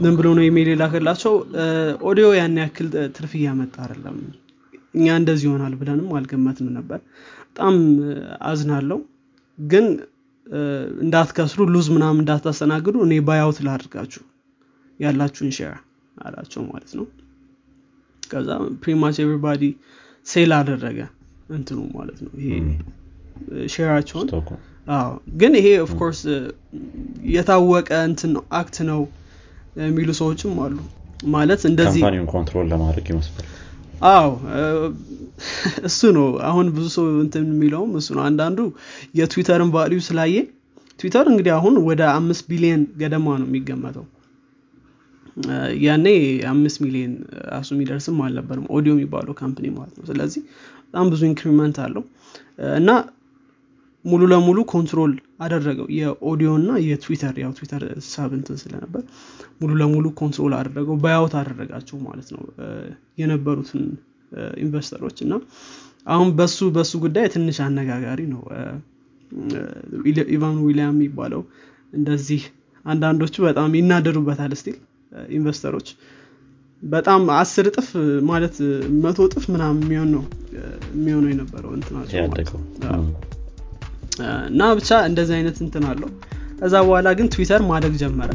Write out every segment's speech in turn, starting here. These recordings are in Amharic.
ምን ብሎ ነው ኢሜይል የላከላቸው? Odeo ያን ያክል ትርፍ እያመጣ አይደለም። እኛ እንደዚህ ይሆናል ብለንም አልገመትም ነበር። በጣም አዝናለው ግን እንዳትከስሩ lose ምናምን እንዳታስተናግዱ እኔ buyout ላድርጋችሁ። ያላችሁን share አላቸው ማለት ነው። ከዛ pretty much everybody sell አደረገ እንትኑ ማለት ነው። ይሄ share ኣቸውን። ግን ይሄ of course የታወቀ እንትን ነው act ነው የሚሉ ሰዎችም አሉ። ማለት እንደዚህ control ለማድረግ ይመስላል። አዎ እሱ ነው። አሁን ብዙ ሰው እንትን የሚለውም እሱ ነው። አንዳንዱ የትዊተርን value ስላየ ትዊተር እንግዲህ አሁን ወደ አምስት ቢሊየን ገደማ ነው የሚገመተው። ያኔ አምስት ሚሊዮን ራሱ የሚደርስም አልነበርም Odeo የሚባለው company ማለት ነው። ስለዚህ በጣም ብዙ increment አለው። እና ሙሉ ለሙሉ control አደረገው። የ Odeo እና የትዊተር ያው ትዊተር sub እንትን ስለነበር ሙሉ ለሙሉ control አደረገው buyout አደረጋቸው ማለት ነው። የነበሩትን investor ኦች እና አሁን በሱ በሱ ጉዳይ ትንሽ አነጋጋሪ ነው። ኢቫን ዊሊያም የሚባለው እንደዚህ አንዳንዶቹ በጣም ይናደዱበታል still investor ኦች በጣም አስር እጥፍ ማለት መቶ እጥፍ ምናምን የሚሆን ነው የሚሆነው የነበረው እንትናቸው እና ብቻ እንደዚህ አይነት እንትን አለው። ከዛ በኋላ ግን ትዊተር ማደግ ጀመረ።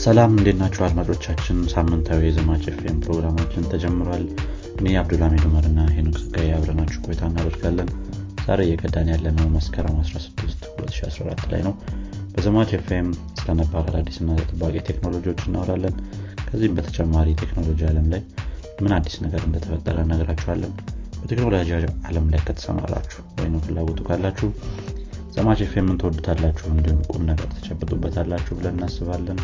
ሰላም እንዴት ናችሁ አድማጮቻችን? ሳምንታዊ የዘማች ኤፍኤም ፕሮግራማችን ተጀምሯል። እኔ አብዱልሚድ ኡመር እና ሄኖክ ስጋይ አብረናችሁ ቆይታ እናደርጋለን። ዛሬ እየቀዳን ያለነው መስከረም 16 2014 ላይ ነው። በዘማች ኤፍኤም ስለነባር አዳዲስና ተጠባቂ ቴክኖሎጂዎች እናወራለን። ከዚህም በተጨማሪ ቴክኖሎጂ አለም ላይ ምን አዲስ ነገር እንደተፈጠረ እነግራችኋለን በቴክኖሎጂ አለም ላይ ከተሰማራችሁ ወይም ፍላጎቱ ካላችሁ ዘማች ኤፍኤምን ትወዱታላችሁ እንዲሁም ቁም ነገር ተጨብጡበታላችሁ ብለን እናስባለን።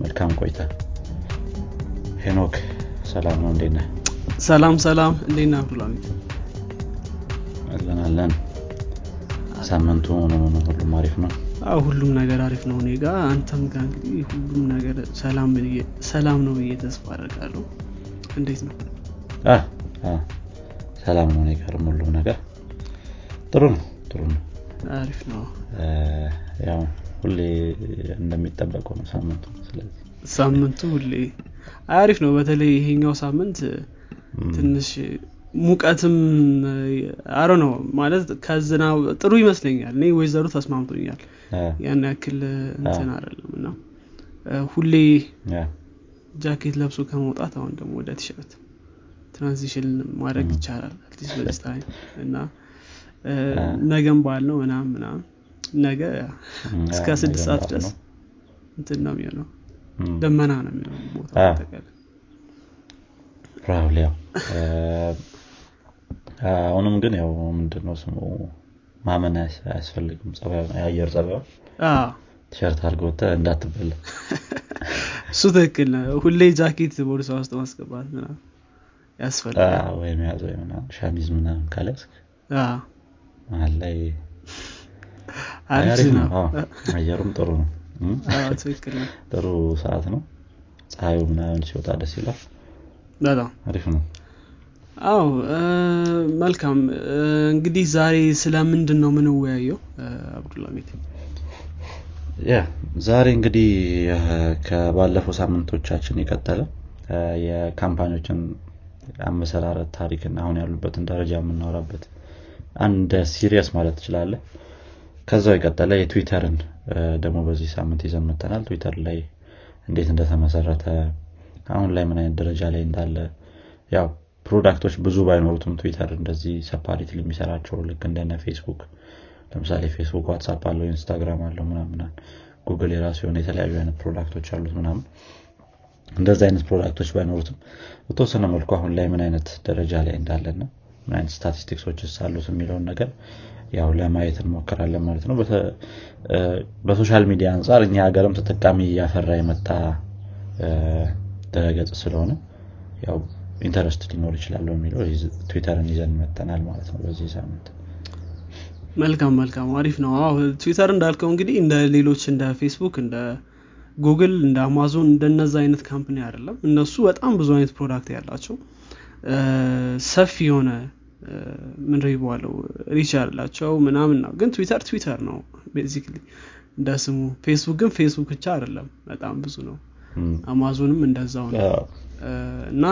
መልካም ቆይታ። ሄኖክ ሰላም ነው። እንዴት ነህ? ሰላም ሰላም። እንዴት ነህ? አለን ሳምንቱ ነው ሁሉም አሪፍ ነው? ሁሉም ነገር አሪፍ ነው። እኔ ጋር አንተም ጋር እንግዲህ ሁሉም ነገር ሰላም ነው ብዬ ተስፋ አደርጋለሁ። እንዴት ነው? ሰላም ነው። እኔ ጋርም ሁሉም ነገር ጥሩ ነው ጥሩ ነው። አሪፍ ነው። ያው ሁሌ እንደሚጠበቀው ነው ሳምንቱ። ስለዚህ ሳምንቱ ሁሌ አሪፍ ነው። በተለይ ይሄኛው ሳምንት ትንሽ ሙቀትም አረ ነው ማለት ከዝናብ ጥሩ ይመስለኛል እኔ ወይዘሩ ተስማምቶኛል ያን ያክል እንትን አይደለም እና ሁሌ ጃኬት ለብሶ ከመውጣት አሁን ደግሞ ወደ ቲሸርት transition ማድረግ ይቻላል at least በዚህ time እና ነገም በዓል ነው ምናምን ምናምን ነገ እስከ ስድስት ሰዓት ድረስ ነው። እንትን ነው የሚሆነው ደመና ነው የሚሆነው ቦታ አ። አጠቃላይ overall ያው እ፣ አሁንም ግን ያው ምንድነው ስሙ? ማመን አያስ- አያስፈልግም የአየር ጸባዩ። አዎ ቲሸርት አድርገህ ወጥተህ እንዳትበላ። እሱ ትክክል ሁሌ ጃኬት ቦርሳ ውስጥ ማስገባት ያስፈልጋል። ወይም ያዘ ሸሚዝ ምናምን ካለስክ መሀል ላይ አየሩም ጥሩ ነው። ጥሩ ሰዓት ነው። ፀሐዩ ምናምን ሲወጣ ደስ ይላል። አሪፍ ነው አዎ መልካም። እንግዲህ ዛሬ ስለምንድን ነው ምንወያየው አብዱልሚድ yeah ዛሬ እንግዲህ ከባለፈው ሳምንቶቻችን የቀጠለ የ company ዎችን አመሰራረት ታሪክና አሁን ያሉበትን ደረጃ የምናወራበት አንድ series ማለት ትችላለህ። ከዛው የቀጠለ የትዊተርን ደግሞ በዚህ ሳምንት ይዘን መጥተናል። ትዊተር ላይ እንዴት እንደተመሰረተ አሁን ላይ ምን አይነት ደረጃ ላይ እንዳለ ያው product ኦች ብዙ ባይኖሩትም ትዊተር እንደዚህ separate የሚሰራቸው ልክ እንደነ ፌስቡክ ለምሳሌ ፌስቡክ ዋትሳፕ አለው ኢንስታግራም አለው ምናምን ጉግል የራሱ የሆነ የተለያዩ አይነት product ኦች አሉት ምናምን። እንደዚህ አይነት product ኦች ባይኖሩትም በተወሰነ መልኩ አሁን ላይ ምን አይነት ደረጃ ላይ እንዳለና ምን አይነት ስታቲስቲክሶች አሉት የሚለውን ነገር ያው ለማየት እንሞክራለን ማለት ነው። በ social media አንጻር እኛ ሀገርም ተጠቃሚ እያፈራ የመጣ ድረገጽ ስለሆነ ያው interest ሊኖር ይችላል የሚለው ትዊተርን ይዘን መተናል ማለት ነው በዚህ ሳምንት። መልካም መልካም አሪፍ ነው። አዎ ትዊተር እንዳልከው እንግዲህ እንደ ሌሎች እንደ ፌስቡክ እንደ ጉግል እንደ አማዞን እንደነዛ አይነት company አይደለም። እነሱ በጣም ብዙ አይነት product ያላቸው ሰፊ የሆነ ምን ይባለው reach ያላቸው ምናምን ነው። ግን ትዊተር ትዊተር ነው basically እንደ ስሙ ፌስቡክ ግን ፌስቡክ ብቻ አይደለም በጣም ብዙ ነው። አማዞንም እንደዛው ነው እና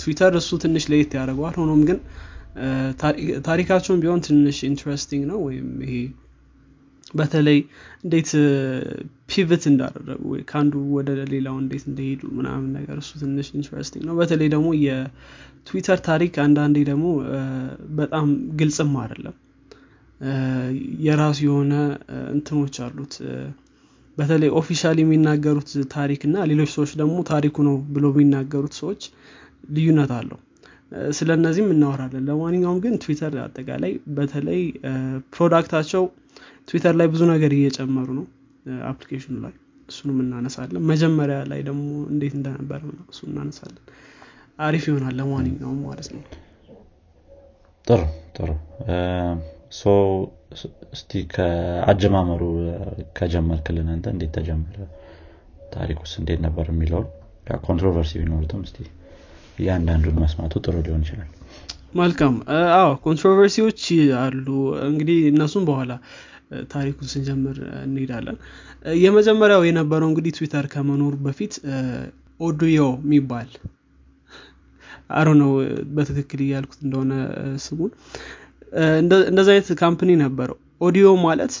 ትዊተር እሱ ትንሽ ለየት ያደርገዋል። ሆኖም ግን ታሪካቸውን ቢሆን ትንሽ interesting ነው። ወይም ይሄ በተለይ እንዴት pivot እንዳደረጉ ወይ ከአንዱ ወደ ሌላው እንዴት እንደሄዱ ምናምን ነገር እሱ ትንሽ interesting ነው። በተለይ ደግሞ የትዊተር ታሪክ አንዳንዴ ደግሞ በጣም ግልጽም አይደለም። የራሱ የሆነ እንትኖች አሉት በተለይ official የሚናገሩት ታሪክ እና ሌሎች ሰዎች ደግሞ ታሪኩ ነው ብሎ የሚናገሩት ሰዎች ልዩነት አለው። ስለ እነዚህም እናወራለን። ለማንኛውም ግን ትዊተር አጠቃላይ በተለይ product አቸው ትዊተር ላይ ብዙ ነገር እየጨመሩ ነው application ኡ ላይ እሱንም እናነሳለን። መጀመሪያ ላይ ደግሞ እንዴት እንደነበረ እሱ እናነሳለን። አሪፍ ይሆናል ለማንኛውም ማለት ነው። ጥሩ ጥሩ እስቲ ከአጀማመሩ ከጀመርክልን አንተ እንዴት ተጀመረ? ታሪኩስ እንዴት ነበር የሚለውን? controversy ቢኖሩትም እስቲ እያንዳንዱን መስማቱ ጥሩ ሊሆን ይችላል። መልካም። አዎ controversy ዎች አሉ። እንግዲህ እነሱም በኋላ ታሪኩን ስንጀምር እንሄዳለን። የመጀመሪያው የነበረው እንግዲህ ትዊተር ከመኖሩ በፊት ኦዲዮ የሚባል አሮ ነው በትክክል እያልኩት እንደሆነ ስሙን እንደዚ አይነት company ነበረው። ኦዲዮ ማለት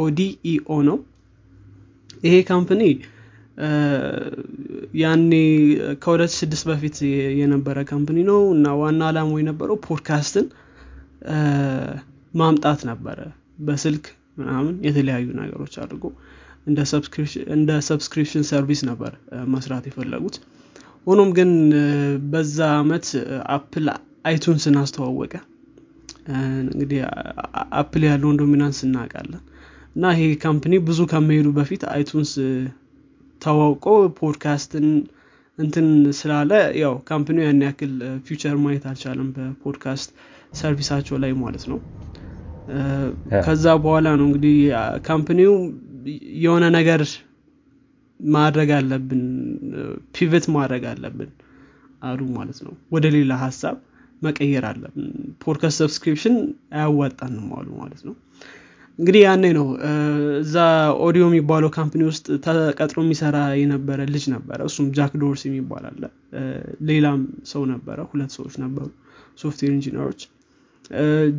ODEO ነው። ይሄ company ያኔ ከሁለት ስድስት በፊት የነበረ company ነው እና ዋና አላማው የነበረው ፖድካስትን ማምጣት ነበረ። በስልክ ምናምን የተለያዩ ነገሮች አድርጎ እንደ subscription service ነበር መስራት የፈለጉት። ሆኖም ግን በዛ አመት አፕል አይቱንስን አስተዋወቀ እንግዲህ አፕል ያለውን dominance እናውቃለን። እና ይሄ company ብዙ ከመሄዱ በፊት አይቱንስ ተዋውቆ ፖድካስትን እንትን ስላለ ያው company ው ያን ያክል future ማየት አልቻለም በ podcast service አቸው ላይ ማለት ነው። ከዛ በኋላ ነው እንግዲህ company ው የሆነ ነገር ማድረግ አለብን pivot ማድረግ አለብን አሉ ማለት ነው። ወደ ሌላ ሀሳብ መቀየር አለብን podcast subscription አያዋጣንም አሉ ማለት ነው። እንግዲህ ያኔ ነው እዛ ኦዲዮ የሚባለው company ውስጥ ተቀጥሮ የሚሰራ የነበረ ልጅ ነበረ። እሱም ጃክ ዶርሲ የሚባል አለ። ሌላም ሰው ነበረ። ሁለት ሰዎች ነበሩ software engineer ኦች።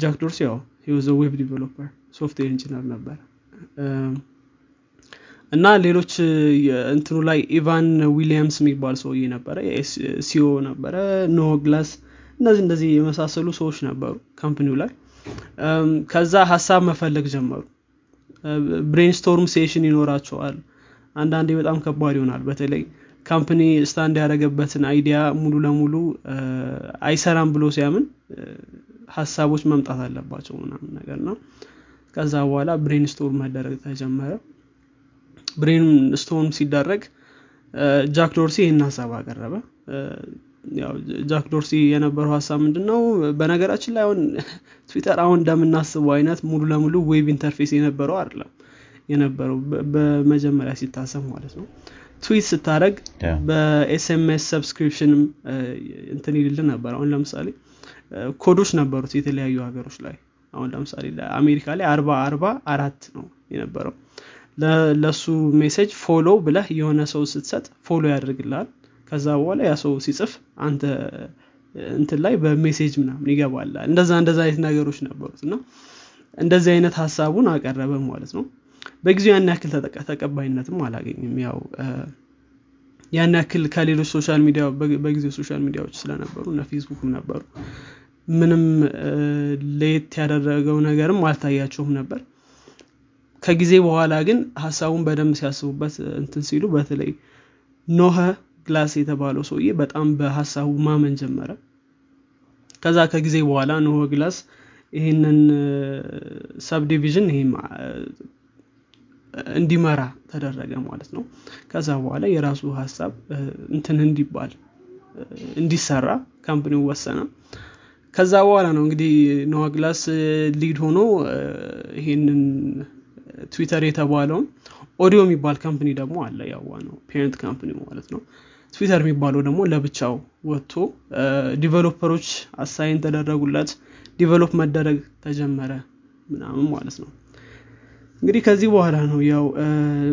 ጃክ ዶርሲ ያው was a web developer software engineer ነበረ። እና ሌሎች እንትኑ ላይ ኢቫን ዊሊያምስ የሚባል ሰውዬ ነበረ። CEO ነበረ። ኖዋ ግላስ እነዚህ እንደዚህ የመሳሰሉ ሰዎች ነበሩ company ው ላይ። ከዛ ሀሳብ መፈለግ ጀመሩ። brainstorm session ይኖራቸዋል። አንዳንዴ በጣም ከባድ ይሆናል። በተለይ company stand ያደረገበትን idea ሙሉ ለሙሉ አይሰራም ብሎ ሲያምን ሀሳቦች መምጣት አለባቸው ምናምን ነገር ነው። ከዛ በኋላ brainstorm መደረግ ተጀመረ። brainstorm ሲደረግ ጃክ ዶርሲ ይህን ሀሳብ አቀረበ ጃክ ዶርሲ የነበረው ሀሳብ ምንድን ነው በነገራችን ላይ አሁን ትዊተር አሁን እንደምናስበው አይነት ሙሉ ለሙሉ web interface የነበረው አይደለም። የነበረው በመጀመሪያ ሲታሰብ ማለት ነው። ትዊት ስታደረግ በ SMS subscription ም እንትን ይልል ነበር። አሁን ለምሳሌ ኮዶች ነበሩት የተለያዩ ሀገሮች ላይ። አሁን ለምሳሌ ለአሜሪካ ላይ አርባ አርባ አራት ነው የነበረው። ለሱ message follow ብለህ የሆነ ሰው ስትሰጥ follow ያደርግልሃል ከዛ በኋላ ያ ሰው ሲጽፍ አንተ እንትን ላይ በ message ምናምን ይገባልሃል እንደዛ እንደዛ አይነት ነገሮች ነበሩት እና እንደዚህ አይነት ሀሳቡን አቀረበ ማለት ነው። በጊዜው ያን ያክል ተቀባይነትም አላገኘም ያው ያን ያክል ከሌሎች social media በጊዜው social media ዎች ስለነበሩ እነ ፌስቡክም ነበሩ። ምንም ለየት ያደረገው ነገርም አልታያቸውም ነበር። ከጊዜ በኋላ ግን ሀሳቡን በደንብ ሲያስቡበት እንትን ሲሉ በተለይ ኖኸ ግላስ የተባለው ሰውዬ በጣም በሀሳቡ ማመን ጀመረ። ከዛ ከጊዜ በኋላ ኖኸ ግላስ ይህንን subdivision እንዲመራ ተደረገ ማለት ነው። ከዛ በኋላ የራሱ ሀሳብ እንትን እንዲባል እንዲሰራ company ው ወሰነ። ከዛ በኋላ ነው እንግዲህ ኖዋ ግላስ lead ሆኖ ይሄንን ትዊተር የተባለውን ኦዲዮ የሚባል company ደግሞ አለ። ያዋ ነው parent company ማለት ነው ትዊተር የሚባለው ደግሞ ለብቻው ወጥቶ developerሮች አሳይን ተደረጉለት develop መደረግ ተጀመረ ምናምን ማለት ነው። እንግዲህ ከዚህ በኋላ ነው ያው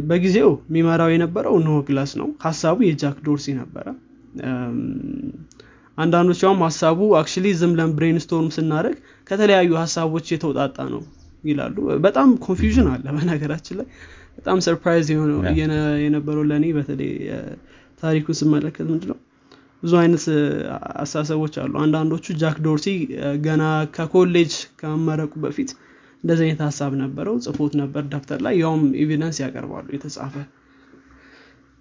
በጊዜው የሚመራው የነበረው ኖህ ግላስ ነው። ሀሳቡ የጃክ ዶርሲ ነበረ። አንዳንዶቿም ሀሳቡ actually ዝም ብለን brainstorm ስናደርግ ከተለያዩ ሀሳቦች የተውጣጣ ነው ይላሉ። በጣም confusion አለ በነገራችን ላይ። በጣም surprise የነበረው ለእኔ በተለይ ታሪኩን ስመለከት ምንድነው? ብዙ አይነት አሳሰቦች አሉ። አንዳንዶቹ ጃክ ዶርሲ ገና ከኮሌጅ ከመመረቁ በፊት እንደዚህ አይነት ሀሳብ ነበረው ጽፎት ነበር ደብተር ላይ። ያውም evidence ያቀርባሉ የተጻፈ።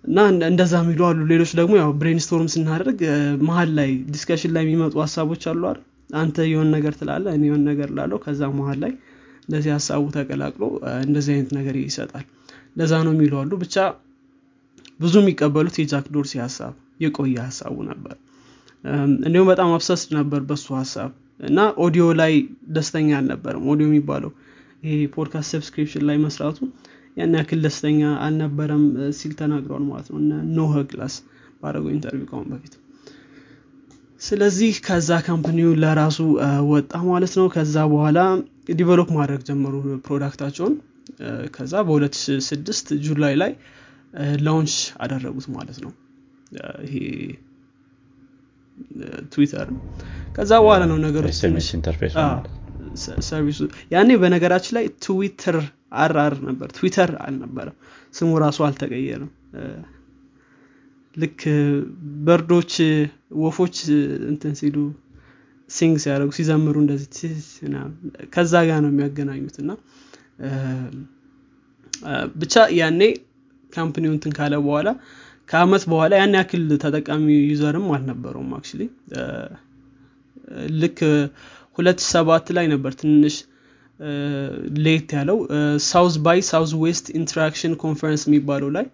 እና እንደዛ የሚሉ አሉ። ሌሎች ደግሞ ያው brainstorm ስናደርግ መሀል ላይ discussion ላይ የሚመጡ ሀሳቦች አሉ አይደል? አንተ የሆነ ነገር ትላለህ እኔ የሆነ ነገር እላለው ከዛ መሀል ላይ እንደዚህ ሀሳቡ ተቀላቅሎ እንደዚህ አይነት ነገር ይሰጣል። ለዛ ነው የሚሉ አሉ። ብቻ ብዙ የሚቀበሉት የጃክ ዶርሲ ሀሳብ የቆየ ሀሳቡ ነበር። እንዲሁም በጣም obsessed ነበር በሱ ሀሳብ እና ኦዲዮ ላይ ደስተኛ አልነበርም ኦዲዮ የሚባለው ይሄ ፖድካስት subscription ላይ መስራቱ ያን ያክል ደስተኛ አልነበረም ሲል ተናግረዋል ማለት ነው። ኖህ ግላስ ባደረገው interview ከአሁን በፊት። ስለዚህ ከዛ company ው ለራሱ ወጣ ማለት ነው። ከዛ በኋላ develop ማድረግ ጀመሩ product ኣቸውን። ከዛ በ2006 ጁላይ ላይ launch አደረጉት ማለት ነው። ይሄ ትዊተር። ከዛ በኋላ ነው ነገሮች service ኡ ያኔ በነገራችን ላይ ትዊተር አርአር ነበር። ትዊተር አልነበረም። ስሙ ራሱ አልተቀየረም። ልክ በርዶች ወፎች እንትን ሲሉ sing ሲያደርጉ ሲዘምሩ እንደዚህ ከዛ ጋር ነው የሚያገናኙት እና ብቻ ያኔ company ው እንትን ካለ በኋላ ከአመት በኋላ ያን ያክል ተጠቃሚ user ም አልነበረውም actually ልክ ሁለት ሰባት ላይ ነበር ትንሽ late ያለው። South by Southwest interaction conference የሚባለው ላይ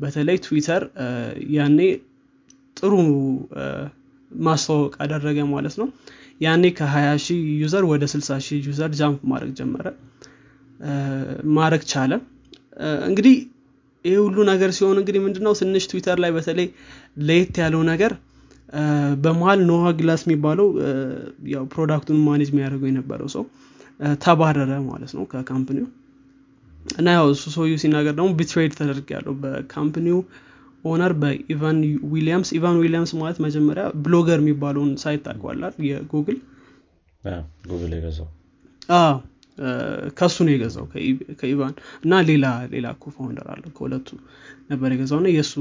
በተለይ ትዊተር ያኔ ጥሩ ማስተዋወቅ አደረገ ማለት ነው። ያኔ ከ20 ሺህ user ወደ 60 ሺህ user jump ማድረግ ጀመረ። ማድረግ ቻለ። እንግዲህ ይህ ሁሉ ነገር ሲሆን እንግዲህ ምንድነው? ትንሽ ትዊተር ላይ በተለይ ለየት ያለው ነገር በመሀል ኖህ ግላስ የሚባለው ያው product ኡን manage የሚያደርገው የነበረው ሰው ተባረረ ማለት ነው ከ company ው። እና ያው እሱ ሰውዬው ሲናገር ደግሞ ቢትሬድ ተደርግ ያለው በካምፕኒው ኦነር በኢቫን ዊሊያምስ። ኢቫን ዊሊያምስ ማለት መጀመሪያ ብሎገር የሚባለውን ሳይት ታውቀዋላል የጉግል? ጉግል የገዛው ከሱ ነው የገዛው ከኢቫን እና ሌላ ሌላ ኮ ፋውንደር አለ ከሁለቱ ነበር የገዛው እና የእሱ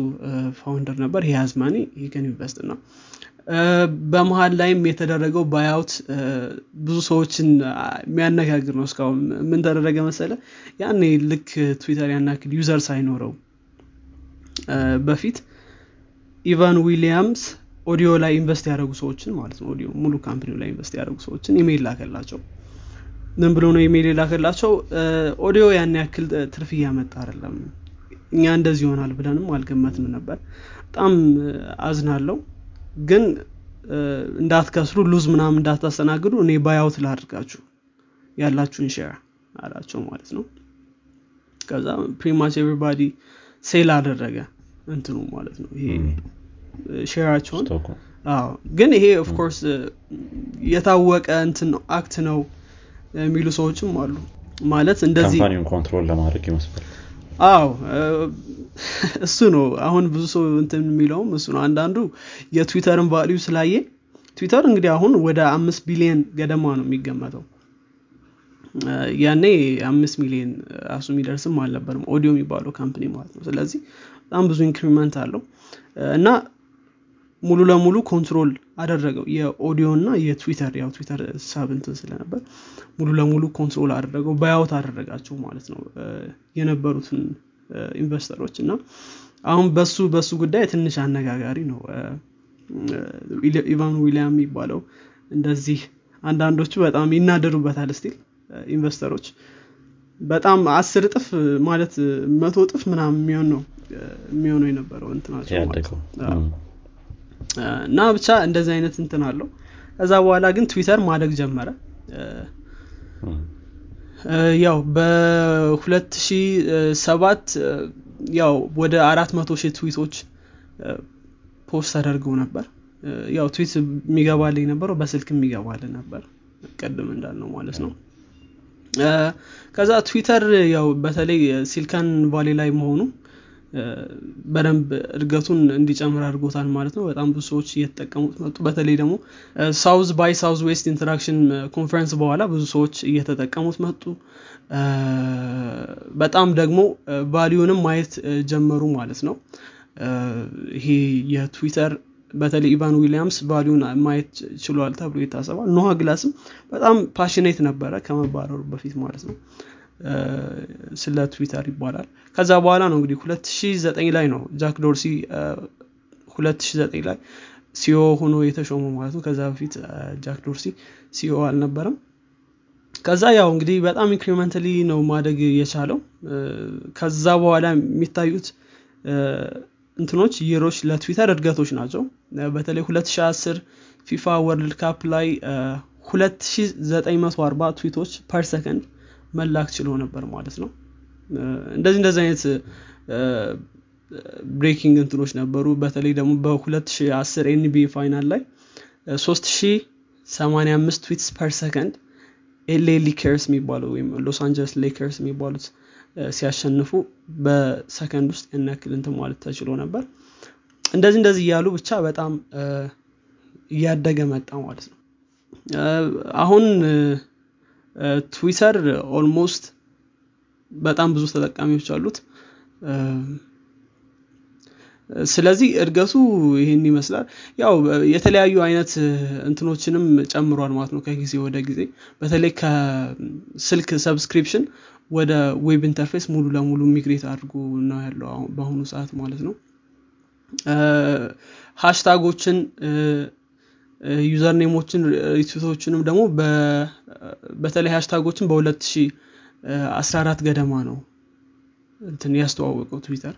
ፋውንደር ነበር የያዝማኒ ይገን ኢንቨስት እና በመሀል ላይም የተደረገው ባይአውት ብዙ ሰዎችን የሚያነጋግር ነው እስካሁን። ምን ተደረገ መሰለ? ያኔ ልክ ትዊተር ያን ያክል user ሳይኖረው በፊት ኢቫን ዊሊያምስ ኦዲዮ ላይ invest ያደረጉ ሰዎችን ማለት ነው ኦዲዮ ሙሉ company ው ላይ invest ያደረጉ ሰዎችን ኢሜይል ላከላቸው ምን ብሎ ነው ኢሜይል የላከላቸው? ኦዲዮ ያን ያክል ትርፍ እያመጣ አይደለም። እኛ እንደዚህ ይሆናል ብለንም አልገመትንም ነበር። በጣም አዝናለው ግን እንዳትከስሩ lose ምናምን እንዳታስተናግዱ እኔ buyout ላድርጋችሁ። ያላችሁን share አላቸው ማለት ነው። ከዛ pretty much everybody sell አደረገ እንትኑ ማለት ነው። ይሄ share ኣቸውን። ግን ይሄ of course የታወቀ እንትን ነው act ነው የሚሉ ሰዎችም አሉ። ማለት እንደዚህ control ለማድረግ ይመስላል። አዎ እሱ ነው። አሁን ብዙ ሰው እንትን የሚለውም እሱ ነው። አንዳንዱ የትዊተርን value ስላየ ትዊተር እንግዲህ አሁን ወደ አምስት ቢሊየን ገደማ ነው የሚገመተው። ያኔ አምስት ሚሊዮን ራሱ የሚደርስም አልነበርም ኦዲዮ የሚባለው company ማለት ነው። ስለዚህ በጣም ብዙ increment አለው። እና ሙሉ ለሙሉ control አደረገው። የኦዲዮ እና የትዊተር ያው ትዊተር ሳብንትን ስለነበር ሙሉ ለሙሉ control አደረገው buyout አደረጋቸው ማለት ነው። የነበሩትን investor ኦች እና አሁን በሱ በሱ ጉዳይ ትንሽ አነጋጋሪ ነው። ኢቫን ዊሊያም የሚባለው እንደዚህ አንዳንዶቹ በጣም ይናደሩበታል still investor ኦች በጣም አስር እጥፍ ማለት መቶ እጥፍ ምናምን የሚሆን ነው የሚሆነው የነበረው እንትናቸው እና ብቻ እንደዚህ አይነት እንትን አለው። ከዛ በኋላ ግን ትዊተር ማደግ ጀመረ። ያው በ2007 ያው ወደ አራት መቶ ሺህ tweet ኦች post ተደርገው ነበር። ያው ትዊት የሚገባልን የነበረው በስልክ የሚገባልን ነበር። ቅድም እንዳልነው ማለት ነው። ከዛ ትዊተር ያው በተለይ ሲሊከን ቫሊ ላይ መሆኑ በደንብ እድገቱን እንዲጨምር አድርጎታል ማለት ነው። በጣም ብዙ ሰዎች እየተጠቀሙት መጡ። በተለይ ደግሞ South by Southwest interaction conference በኋላ ብዙ ሰዎች እየተጠቀሙት መጡ። በጣም ደግሞ value ንም ማየት ጀመሩ ማለት ነው። ይሄ የትዊተር በተለይ ኢቫን ዊሊያምስ value ን ማየት ችሏል ተብሎ ይታሰባል። ኖህ ግላስም በጣም passionate ነበረ ከመባረሩ በፊት ማለት ነው ስለ ትዊተር ይባላል። ከዛ በኋላ ነው እንግዲህ 2009 ላይ ነው ጃክ ዶርሲ 2009 ላይ CEO ሆኖ የተሾመው ማለት ነው። ከዛ በፊት ጃክ ዶርሲ CEO አልነበረም። ከዛ ያው እንግዲህ በጣም incrementally ነው ማደግ የቻለው። ከዛ በኋላ የሚታዩት እንትኖች year ኦች ለትዊተር እድገቶች ናቸው። በተለይ 2010 FIFA World Cup ላይ 2940 tweet ኦች per second መላክ ችሎ ነበር ማለት ነው። እንደዚህ እንደዚህ አይነት breaking እንትኖች ነበሩ። በተለይ ደግሞ በ2010 NBA final ላይ 3085 tweets per second LA Lakers የሚባለው ወይም Los Angeles Lakers የሚባሉት ሲያሸንፉ በሰከንድ ውስጥ ያን እንትን ማለት ተችሎ ነበር። እንደዚህ እንደዚህ እያሉ ብቻ በጣም እያደገ መጣ ማለት ነው። አሁን ትዊተር almost በጣም ብዙ ተጠቃሚዎች አሉት። ስለዚህ እድገቱ ይህን ይመስላል። ያው የተለያዩ አይነት እንትኖችንም ጨምሯል ማለት ነው ከጊዜ ወደ ጊዜ። በተለይ ከስልክ subscription ወደ web interface ሙሉ ለሙሉ migrate አድርጎ ነው ያለው በአሁኑ ሰዓት ማለት ነው። hashtag ኦችን username ኦችን retweet ኦችንም ደግሞ በተለይ hashtag ኦችን በ2014 ገደማ ነው እንትን ያስተዋወቀው ትዊተር።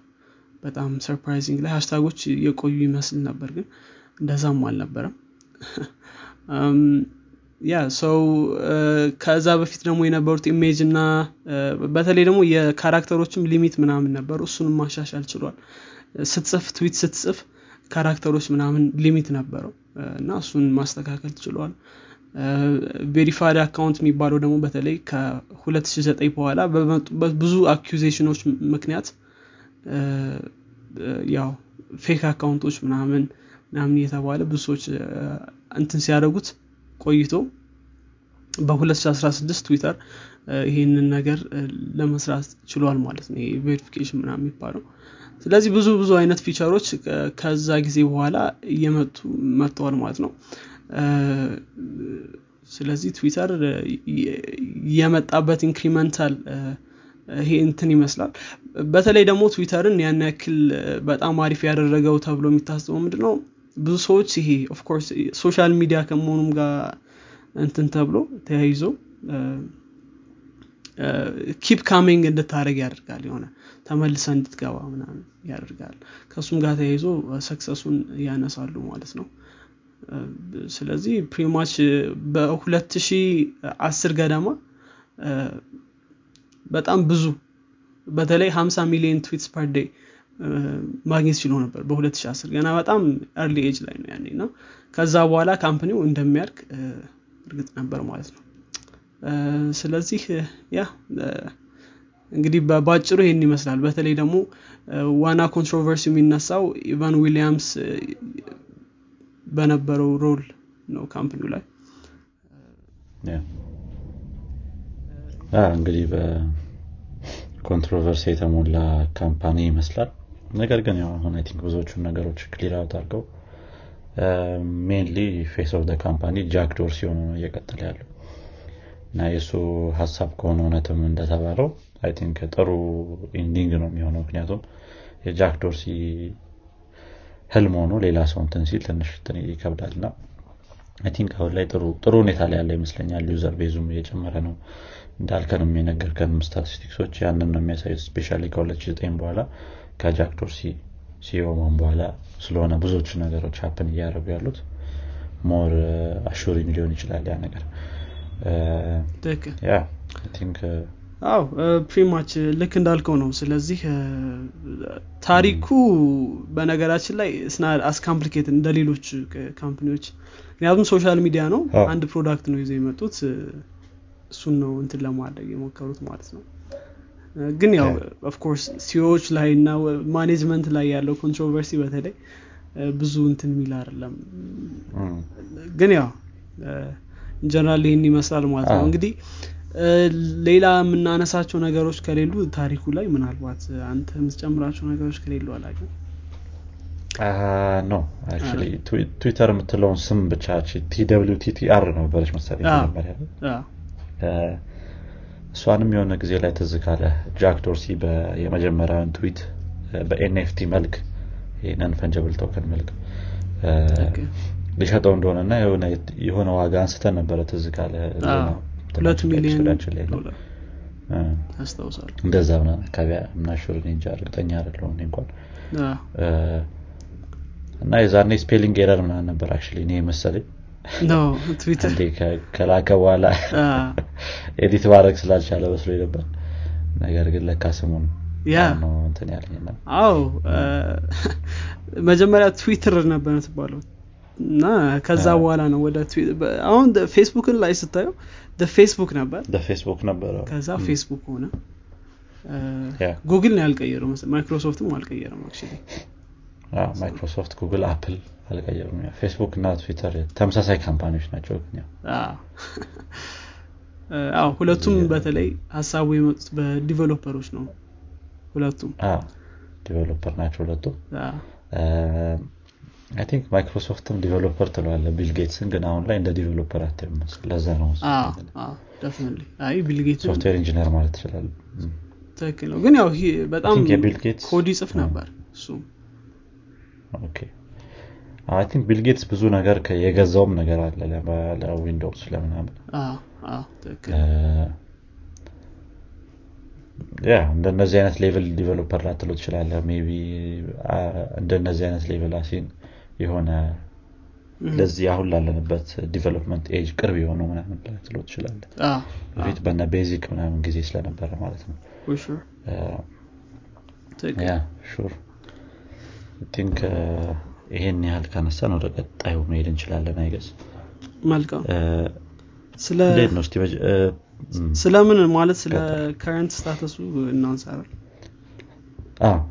በጣም surprisingly hashtag ኦች የቆዩ ይመስል ነበር ግን እንደዛም አልነበረም። ያ ሰው ከዛ በፊት ደግሞ የነበሩት image እና በተለይ ደግሞ የ character ኦችም limit ምናምን ነበሩ እሱንም ማሻሻል ችሏል። ስትጽፍ ትዊት ስትጽፍ character ኦች ምናምን limit ነበረው እና እሱን ማስተካከል ችሏል። verified account የሚባለው ደግሞ በተለይ ከ2009 በኋላ በመጡበት ብዙ አኪዜሽኖች ምክንያት ያው fake account ኦች ምናምን ምናምን እየተባለ ብዙ ሰዎች እንትን ሲያደርጉት ቆይቶ በ2016 ትዊተር ይህንን ነገር ለመስራት ችሏል ማለት ነው። verification ምናምን የሚባለው። ስለዚህ ብዙ ብዙ አይነት feature ኦች ከዛ ጊዜ በኋላ እየመጡ መጥተዋል ማለት ነው። ስለዚህ ትዊተር የመጣበት incremental ይሄ እንትን ይመስላል። በተለይ ደግሞ ትዊተርን ያን ያክል በጣም አሪፍ ያደረገው ተብሎ የሚታስበው ምንድነው? ብዙ ሰዎች ይሄ of course social media ከመሆኑም ጋር እንትን ተብሎ ተያይዞ keep coming እንድታደረግ ያደርጋል የሆነ ተመልሰ እንድትገባ ምናምን ያደርጋል። ከእሱም ጋር ተያይዞ success ኡን ያነሳሉ ማለት ነው። ስለዚህ pretty much በ2010 ገደማ በጣም ብዙ በተለይ 50 ሚሊዮን tweets per day ማግኘት ችሎ ነበር በ2010 ገና በጣም early age ላይ ነው ያኔ እና ከዛ በኋላ company ው እንደሚያድግ እርግጥ ነበር ማለት ነው ስለዚህ ያ እንግዲህ በአጭሩ ይሄን ይመስላል። በተለይ ደግሞ ዋና controversy የሚነሳው ኢቫን ዊሊያምስ በነበረው role ነው company ው ላይ። እንግዲህ በ controversy የተሞላ company ይመስላል። ነገር ግን ያው አሁን I think ብዙዎቹን ነገሮች clear out አድርገው mainly face of company ጃክ ዶርሲ ሆኖ ነው እየቀጠለ ያለው እና የእሱ ሀሳብ ከሆነ እውነትም እንደተባለው I think ጥሩ ending ነው የሚሆነው። ምክንያቱም የጃክ ዶርሲ ህልም ሆኖ ሌላ ሰው እንትን ሲል ትንሽ ይከብዳል። እና I think አሁን ላይ ጥሩ ሁኔታ ላይ ያለ ይመስለኛል። user base ኡም እየጨመረ ነው። እንዳልከንም የነገርከንም ስታቲስቲክሶች ያንን ነው የሚያሳዩት። especially ከ2009 በኋላ ከጃክ ዶርሲ CEO መሆን በኋላ ስለሆነ ብዙዎቹ ነገሮች happen እያደረጉ ያሉት more assuring ሊሆን ይችላል ያ ነገር I think አዎ pretty much ልክ እንዳልከው ነው። ስለዚህ ታሪኩ በነገራችን ላይ it's not as complicated እንደ ሌሎች company ዎች ምክንያቱም social media ነው። አንድ product ነው ይዘው የመጡት። እሱን ነው እንትን ለማድረግ የሞከሩት ማለት ነው። ግን ያው of course CEO ዎች ላይ እና management ላይ ያለው controversy በተለይ ብዙ እንትን የሚል አይደለም። ግን ያው ጀነራል ይህን ይመስላል ማለት ነው። እንግዲህ ሌላ የምናነሳቸው ነገሮች ከሌሉ ታሪኩ ላይ ምናልባት አንተ የምትጨምራቸው ነገሮች ከሌሉ አላውቅም። No ትዊተር የምትለውን ስም ብቻ TWTTR ነበረች መሰለኝ መጀመሪያ እሷንም የሆነ ጊዜ ላይ ትዝ ካለ ጃክ ዶርሲ የመጀመሪያውን ትዊት በ NFT መልክ non-fungible token መልክ ሊሸጠው እንደሆነ እና የሆነ ዋጋ አንስተን ነበረ ትዝ ካለ ሁለት እንደዛ ምናምን አካባቢ I'm not sure እንጃ እርግጠኛ አይደለሁም እኔ እንኳን እና የዛኔ spelling error ምናምን ነበር actually እኔ መሰለኝ ከላከ በኋላ edit ማድረግ ስላልቻለ መስሎ ነበር ነገር ግን ለካ ስሙን ያ ነው እንትን ያለኝና አዎ እ፣ መጀመሪያ ትዊተር ነበር ትባለው እና ከዛ በኋላ ነው ወደ አሁን ፌስቡክን ላይ ስታየው ፌስቡክ ነበር። በፌስቡክ ነበረ ከዛ ፌስቡክ ሆነ። ጉግል ነው ያልቀየረው ማይክሮሶፍትም አልቀየረም አዎ፣ ማይክሮሶፍት ጉግል አፕል አልቀየሩም ፌስቡክ እና ትዊተር ተመሳሳይ company ዎች ናቸው ግን ያው። አዎ ሁለቱም በተለይ ሀሳቡ የመጡት በ developer ኦች ነው። ሁለቱም። developer ናቸው ሁለቱ አዎ፣ I think ማይክሮሶፍትም developer ትለዋለ ቢል ጌትስን ግን አሁን ላይ እንደ developer አታይም ለዛ ነው ሶፍትዌር ኢንጂነር ማለት ትችላል ትክክል ነው። ግን ያው በጣም ኮድ ይጽፍ ነበር እሱ። አይ ቲንክ ቢል ጌትስ ብዙ ነገር የገዛውም ነገር አለ ለዊንዶውስ ለምናምን። ያ እንደነዚህ አይነት ሌቭል ዲቨሎፐር ላትሎ ትችላለ ቢ እንደነዚህ አይነት ሌቭል አሲን የሆነ ለዚህ አሁን ላለንበት ዲቨሎፕመንት ኤጅ ቅርብ የሆኑ ምናምን ላትሎ ትችላለ በፊት በነ ቤዚክ ምናምን ጊዜ ስለነበረ ማለት ነው። ሹር ቲንክ ይሄን ያህል ካነሳን ወደ ቀጣዩ መሄድ እንችላለን አይገስ መልካም ስለ ስለምን ማለት ስለ ከረንት ስታተሱ እናንሳለን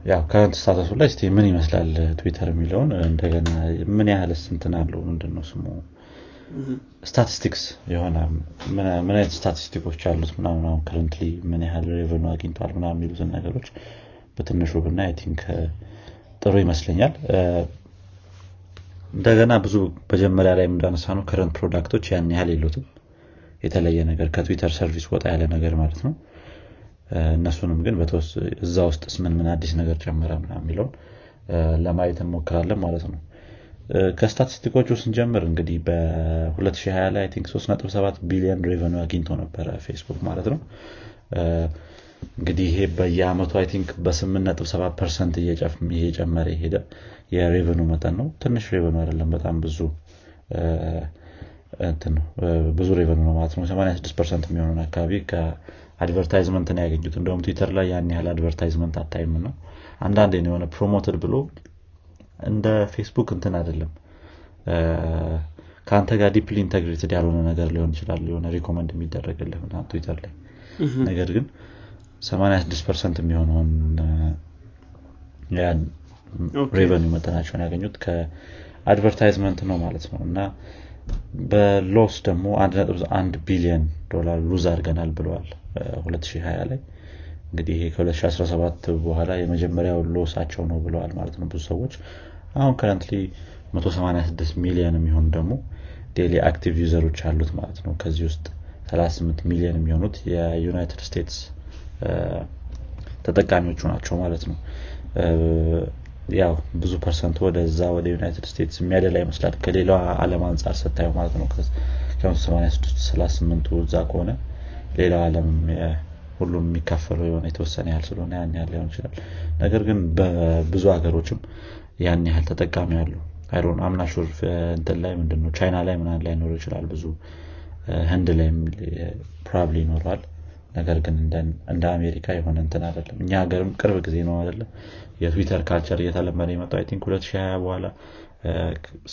ያው current status ኡ ላይ እስቲ ምን ይመስላል ትዊተር የሚለውን እንደገና ምን ያህል እንትን አለው ምንድን ነው ስሙ? ስታቲስቲክስ የሆነ ምን አይነት statistic ኦች አሉት ምናምን? አሁን currently ምን ያህል revenue አግኝቷል ምናምን የሚሉትን ነገሮች በትንሹ ብናይ I think ጥሩ ይመስለኛል። እንደገና ብዙ መጀመሪያ ላይ እንዳነሳ ነው current product ኦች ያን ያህል የሉትም። የተለየ ነገር ከትዊተር service ወጣ ያለ ነገር ማለት ነው እነሱንም ግን እዛ ውስጥስ ምን ምን አዲስ ነገር ጨመረ የሚለውን ለማየት እንሞክራለን ማለት ነው። ከ statistic ኦቹ ስንጀምር እንግዲህ በ2020 ላይ think 3.7 ቢሊዮን revenue አግኝቶ ነበረ ፌስቡክ ማለት ነው። እንግዲህ ይሄ በየአመቱ I think በ8.7 percent እየጨመረ የሄደ የ revenue መጠን ነው። ትንሽ revenue አይደለም በጣም ብዙ ብዙ revenue ነው ማለት ነው። 86 percent የሚሆነውን አካባቢ ከ advertisement ነው ያገኙት። እንደውም ትዊተር ላይ ያን ያህል advertisement አታይም ነው አንዳንዴ ነው የሆነ promoted ብሎ እንደ ፌስቡክ እንትን አይደለም። ከአንተ ጋር deeply integrated ያልሆነ ነገር ሊሆን ይችላል የሆነ recommend የሚደረግልህ ትዊተር ላይ። ነገር ግን 86 percent የሚሆነውን okay። revenue መጠናቸውን ያገኙት ከ advertisement ነው ማለት ነው። እና በ loss ደግሞ 1.1 ቢሊዮን ዶላር lose አድርገናል ብለዋል 2020 ላይ እንግዲህ ይሄ ከ2017 በኋላ የመጀመሪያው loss ኣቸው ነው ብለዋል ማለት ነው ብዙ ሰዎች። አሁን currently 186 ሚሊዮን የሚሆኑ ደግሞ daily active user ኦች አሉት ማለት ነው። ከዚህ ውስጥ 38 ሚሊዮን የሚሆኑት የዩናይትድ ስቴትስ ተጠቃሚዎቹ ናቸው ማለት ነው። ያው ብዙ percent ኡ ወደዛ ወደ ዩናይትድ ስቴትስ የሚያደላ ይመስላል። ከሌላው አለም አንጻር ስታየው ማለት ነው። ከ86 38ቱ እዛ ከሆነ ሌላው አለም ሁሉም የሚካፈለው የሆነ የተወሰነ ያህል ስለሆነ ያን ያህል ሊሆን ይችላል። ነገር ግን በብዙ ሀገሮችም ያን ያህል ተጠቃሚ አሉ። I don't, I'm not sure እንትን ላይ ምንድነው ቻይና ላይ ምናምን ላይኖር ይችላል ብዙ ህንድ ላይ probably ይኖረዋል። ነገር ግን እንደ አሜሪካ የሆነ እንትን አይደለም። እኛ ሀገርም ቅርብ ጊዜ ነው አይደለም የትዊተር culture እየተለመደ የመጣው I think 2020 በኋላ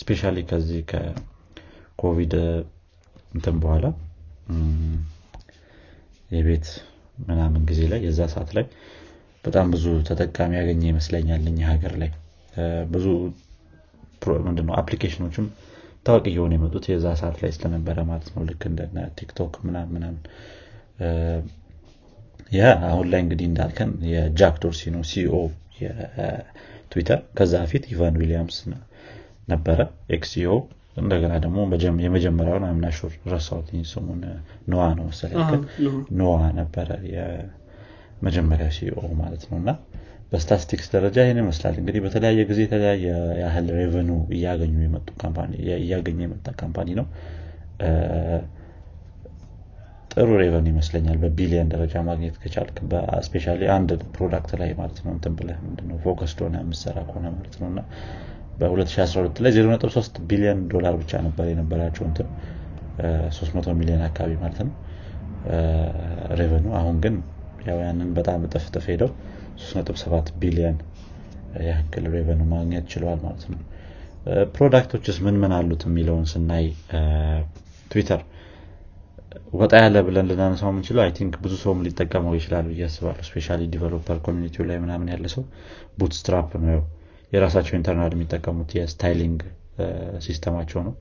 especially ከዚህ ከኮቪድ እንትን በኋላ የቤት ምናምን ጊዜ ላይ የዛ ሰዓት ላይ በጣም ብዙ ተጠቃሚ ያገኘ ይመስለኛል እኛ ሀገር ላይ። ብዙ ምንድነው application ኦችም ታዋቂ እየሆኑ የመጡት የዛ ሰዓት ላይ ስለነበረ ማለት ነው። ልክ እንደ ቲክቶክ ምናምን ምናምን። ያ አሁን ላይ እንግዲህ እንዳልከን የጃክ ዶርሲ ነው CEO የትዊተር። ከዛ በፊት ኢቫን ዊሊያምስ ነበረ ex CEO እንደገና ደግሞ የመጀመሪያውን I'm not sure ረሳሁት ስሙን ኖዋ ነው መሰለኝ። ኖዋ። ነበረ የመጀመሪያ CEO ማለት ነው። እና በስታቲስቲክስ ደረጃ ይህን ይመስላል። እንግዲህ በተለያየ ጊዜ የተለያየ ያህል revenue እያገኙ የመጡ እያገኘ የመጣ company ነው። ጥሩ revenue ይመስለኛል በቢሊየን ደረጃ ማግኘት ከቻልክ especially አንድ product ላይ ማለት ነው። እንትን ብለህ ምንድነው? focus ሆነ የምሰራ ከሆነ ማለት ነው። እና በ2012 ላይ 03 ቢሊዮን ዶላር ብቻ ነበር የነበራቸው እንትን 300 ሚሊዮን አካባቢ ማለት ነው። revenue ኡ አሁን ግን ያው ያንን በጣም እጥፍ ሄደው 37 ቢሊዮን ያክል revenue ማግኘት ችለዋል ማለት ነው። product ኦችስ ምን ምን አሉት የሚለውን ስናይ ትዊተር ወጣ ያለ ብለን ልናነሳው የምንችለው I think ብዙ ሰውም ሊጠቀመው ይችላል ብዬ አስባለሁ። especially developer community ው ላይ ምናምን ያለ ሰው ቡትስትራፕ ነው የራሳቸው internal የሚጠቀሙት የ styling system ኣቸው ነው።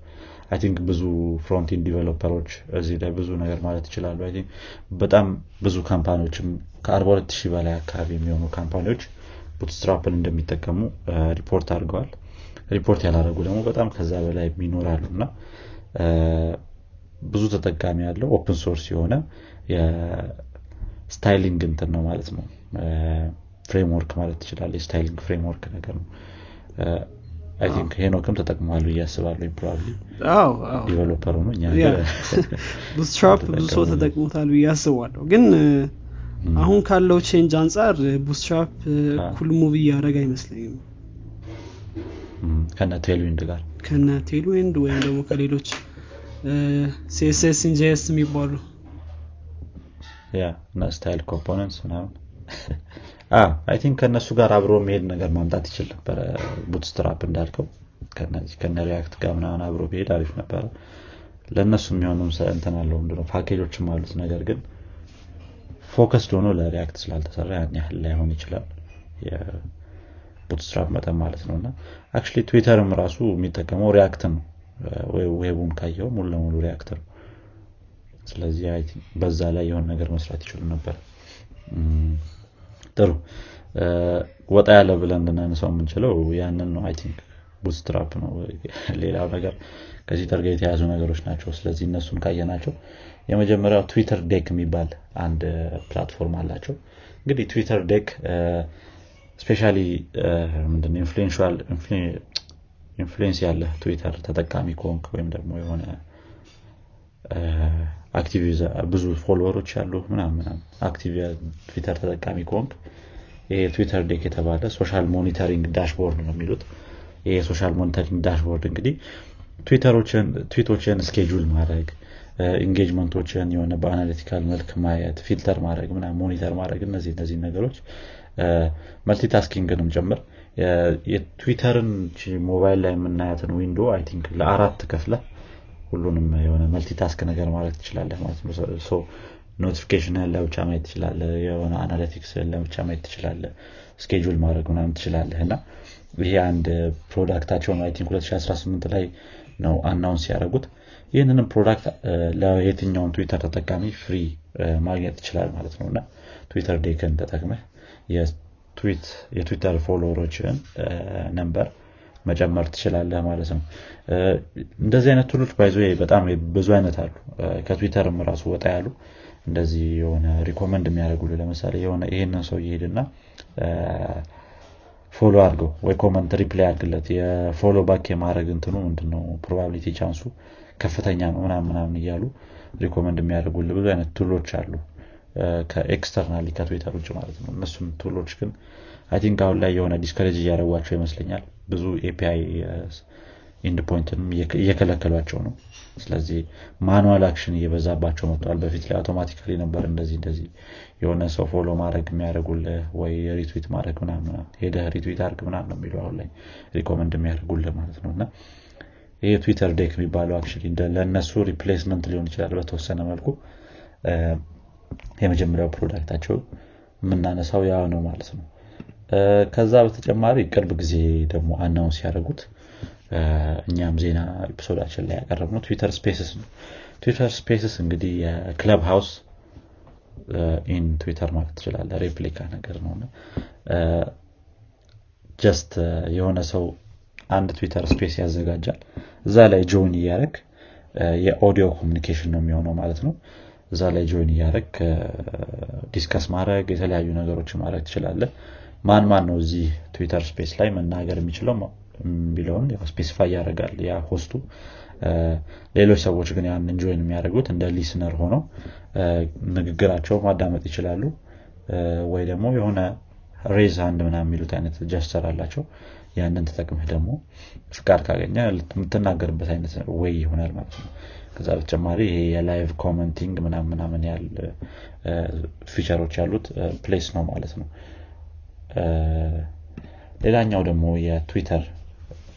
I think ብዙ frontend developer ኦች እዚህ ላይ ብዙ ነገር ማለት ይችላሉ። በጣም ብዙ company ዎችም ከ42 ሺህ በላይ አካባቢ የሚሆኑ company ዎች ቡትስትራፕን እንደሚጠቀሙ ሪፖርት አድርገዋል። ሪፖርት ያላደረጉ ደግሞ በጣም ከዛ በላይ ይኖራሉ እና ብዙ ተጠቃሚ ያለው open source የሆነ የ styling እንትን ነው ማለት ነው framework ማለት ትችላለህ የ styling framework ነገር ነው። think ሄኖክም ተጠቅሟል ብዬ አስባለሁ probably developer ሆኖ እኛ Bootstrap ብዙ ሰው ተጠቅሞታል ብዬ አስባለሁ። ግን አሁን ካለው change አንጻር Bootstrap እኩል move እያደረገ አይመስለኝም። ከነ Tailwind ጋር? ከነ Tailwind ወይም ደግሞ ከሌሎች CSS in JS የሚባሉ ያ እና styled components ምናምን I think ከእነሱ ጋር አብሮ መሄድ ነገር ማምጣት ይችል ነበረ። Bootstrap እንዳልከው ከነ React ጋር ምናምን አብሮ ቢሄድ አሪፍ ነበረ። ለእነሱ የሚሆኑም እንትን አለው ምንድነው ፓኬጆችም አሉት። ነገር ግን focused ሆኖ ለ React ስላልተሰራ ያን ያህል ላይሆን ይችላል የ Bootstrap መጠን ማለት ነው። እና አክ ትዊተርም ራሱ የሚጠቀመው React ነው። web ኡን ካየው ሙሉ ለሙሉ React ነው። ስለዚህ በዛ ላይ የሆነ ነገር መስራት ይችሉ ነበር ጥሩ። ወጣ ያለ ብለን እንድናነሳው የምንችለው ያንን ነው። I think Bootstrap ነው። ሌላው ነገር ከዚህ ተርጋ የተያዙ ነገሮች ናቸው። ስለዚህ እነሱን ካየናቸው የመጀመሪያው TweetDeck የሚባል አንድ platform አላቸው። እንግዲህ TweetDeck especially ምንድን influence ያለ ትዊተር ተጠቃሚ ከሆንክ ወይም ደግሞ የሆነ active ብዙ follower ኦች ያሉ ምናምን active ትዊተር ተጠቃሚ ከሆንክ ይሄ TweetDeck የተባለ social monitoring dashboard ነው የሚሉት። ይሄ social monitoring dashboard እንግዲህ tweet ኦችን schedule ማድረግ engagement ኦችን የሆነ በ analytical መልክ ማየት filter ማድረግ monitor ማድረግ እነዚህ እነዚህ ነገሮች multitasking ንም ጭምር የትዊተርን ሞባይል ላይ የምናያትን window I think ለአራት ከፍለ ሁሉንም የሆነ multitask ነገር ማለት ትችላለህ ማለት ነው። notification ለብቻ ማየት ትችላለህ የሆነ analytics ለብቻ ማየት ትችላለህ schedule ማድረግ ምናምን ትችላለህ። እና ይሄ አንድ product ኣቸውን I think 2018 ላይ ነው announce ያደረጉት። ይህንንም product የትኛውም ትዊተር ተጠቃሚ free ማግኘት ይችላል ማለት ነው። እና TweetDeck ን ተጠቅመህ የትዊተር follower ኦችን number መጨመር ትችላለህ ማለት ነው። እንደዚህ አይነት tool ኦች by the way በጣም ብዙ አይነት አሉ። ከትዊተርም ራሱ ወጣ ያሉ እንደዚህ የሆነ recommend የሚያደርጉ ለምሳሌ የሆነ ይህንን ሰው ይሄድና follow አድርገው ወይ comment reply አድርግለት። የ follow back የማድረግ እንትኑ ምንድነው? probability chance ኡ ከፍተኛ ነው ምናምን ምናምን እያሉ recommend የሚያደርጉልህ ብዙ አይነት tool ኦች አሉ። ከ externally ከትዊተር ውጭ ማለት ነው። እነሱም tool ኦች ግን I think አሁን ላይ የሆነ discourage እያደረጓቸው ይመስለኛል ብዙ API point ንም እየከለከሏቸው ነው። ስለዚህ manual action እየበዛባቸው መጥተዋል በፊት ላይ automatically ነበር እንደዚህ እንደዚህ የሆነ ሰው follow ማድረግ የሚያደርጉልህ ወይ retweet ማድረግ ምናምን ሄደ retweet አርግ ምናምን ነው የሚለው አሁን ላይ recommend የሚያደርጉልህ ማለት ነው። እና ይህ TweetDeck የሚባለው አክ ለእነሱ replacement ሊሆን ይችላል በተወሰነ መልኩ። የመጀመሪያው product ኣቸው የምናነሳው ያ ነው ማለት ነው ከዛ በተጨማሪ ቅርብ ጊዜ ደግሞ announce ያደረጉት እኛም ዜና episode ኣችን ላይ ያቀረብነው Twitter Spaces ነው። Twitter Spaces እንግዲህ የ Clubhouse in Twitter ማለት ትችላለህ replica ነገር ነው። just የሆነ ሰው አንድ Twitter Space ያዘጋጃል። እዛ ላይ join እያደረግህ የ audio communication ነው የሚሆነው ማለት ነው። እዛ ላይ join እያደረግህ discuss ማድረግ የተለያዩ ነገሮችን ማድረግ ትችላለህ ማን ማን ነው እዚህ Twitter Space ላይ መናገር የሚችለው የሚለውን specify ያደርጋል ያ host ኡ ሌሎች ሰዎች ግን ያንን join የሚያደርጉት እንደ listener ሆነው ንግግራቸው ማዳመጥ ይችላሉ። ወይ ደግሞ የሆነ raise hand ምናምን የሚሉት አይነት gesture አላቸው። ያንን ተጠቅመህ ደግሞ ፍቃድ ካገኘ የምትናገርበት አይነት ወይ ይሆናል ማለት ነው። ከዛ በተጨማሪ ይሄ የ live commenting ምናምን ምናምን ያህል feature ኦች ያሉት place ነው ማለት ነው ሌላኛው ደግሞ የትዊተር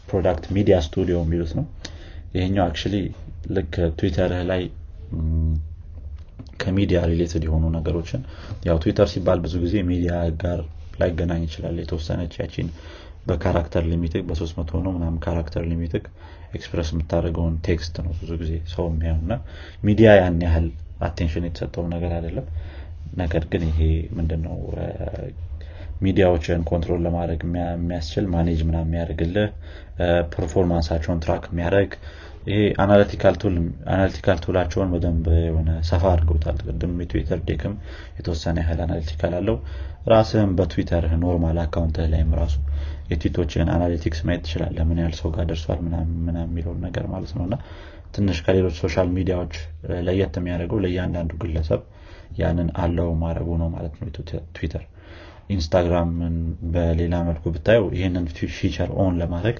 product Media Studio የሚሉት ነው። ይሄኛው አክ ልክ ትዊተር ላይ ከሚዲያ related የሆኑ ነገሮችን ያው ትዊተር ሲባል ብዙ ጊዜ ሚዲያ ጋር ላይገናኝ ይችላል። የተወሰነች ያቺን በ character በሶስት መቶ ነው ምናምን character limit express የምታደርገውን text ነው ብዙ ጊዜ ሰው የሚያየው እና ሚዲያ ያን ያህል attention የተሰጠው ነገር አይደለም። ነገር ግን ይሄ ምንድነው ሚዲያዎችን control ለማድረግ የሚያስችል ማኔጅ ምና የሚያደርግልህ performance ኣቸውን track የሚያደርግ ይሄ analytical tool ኣቸውን በደንብ የሆነ ሰፋ አድርገውታል። ቅድም የ TweetDeck ም የተወሰነ ያህል analytical አለው። ራስህም በትዊተር normal account ላይም ራሱ የ tweet ኦችን analytics ማየት ትችላለህ ምን ያህል ሰው ጋር ደርሷል ምናምን የሚለውን ነገር ማለት ነው። እና ትንሽ ከሌሎች social media ዎች ለየት የሚያደርገው ለእያንዳንዱ ግለሰብ ያንን አለው ማድረጉ ነው ማለት ነው። ትዊተር ኢንስታግራምን በሌላ መልኩ ብታየው ይህንን feature on ለማድረግ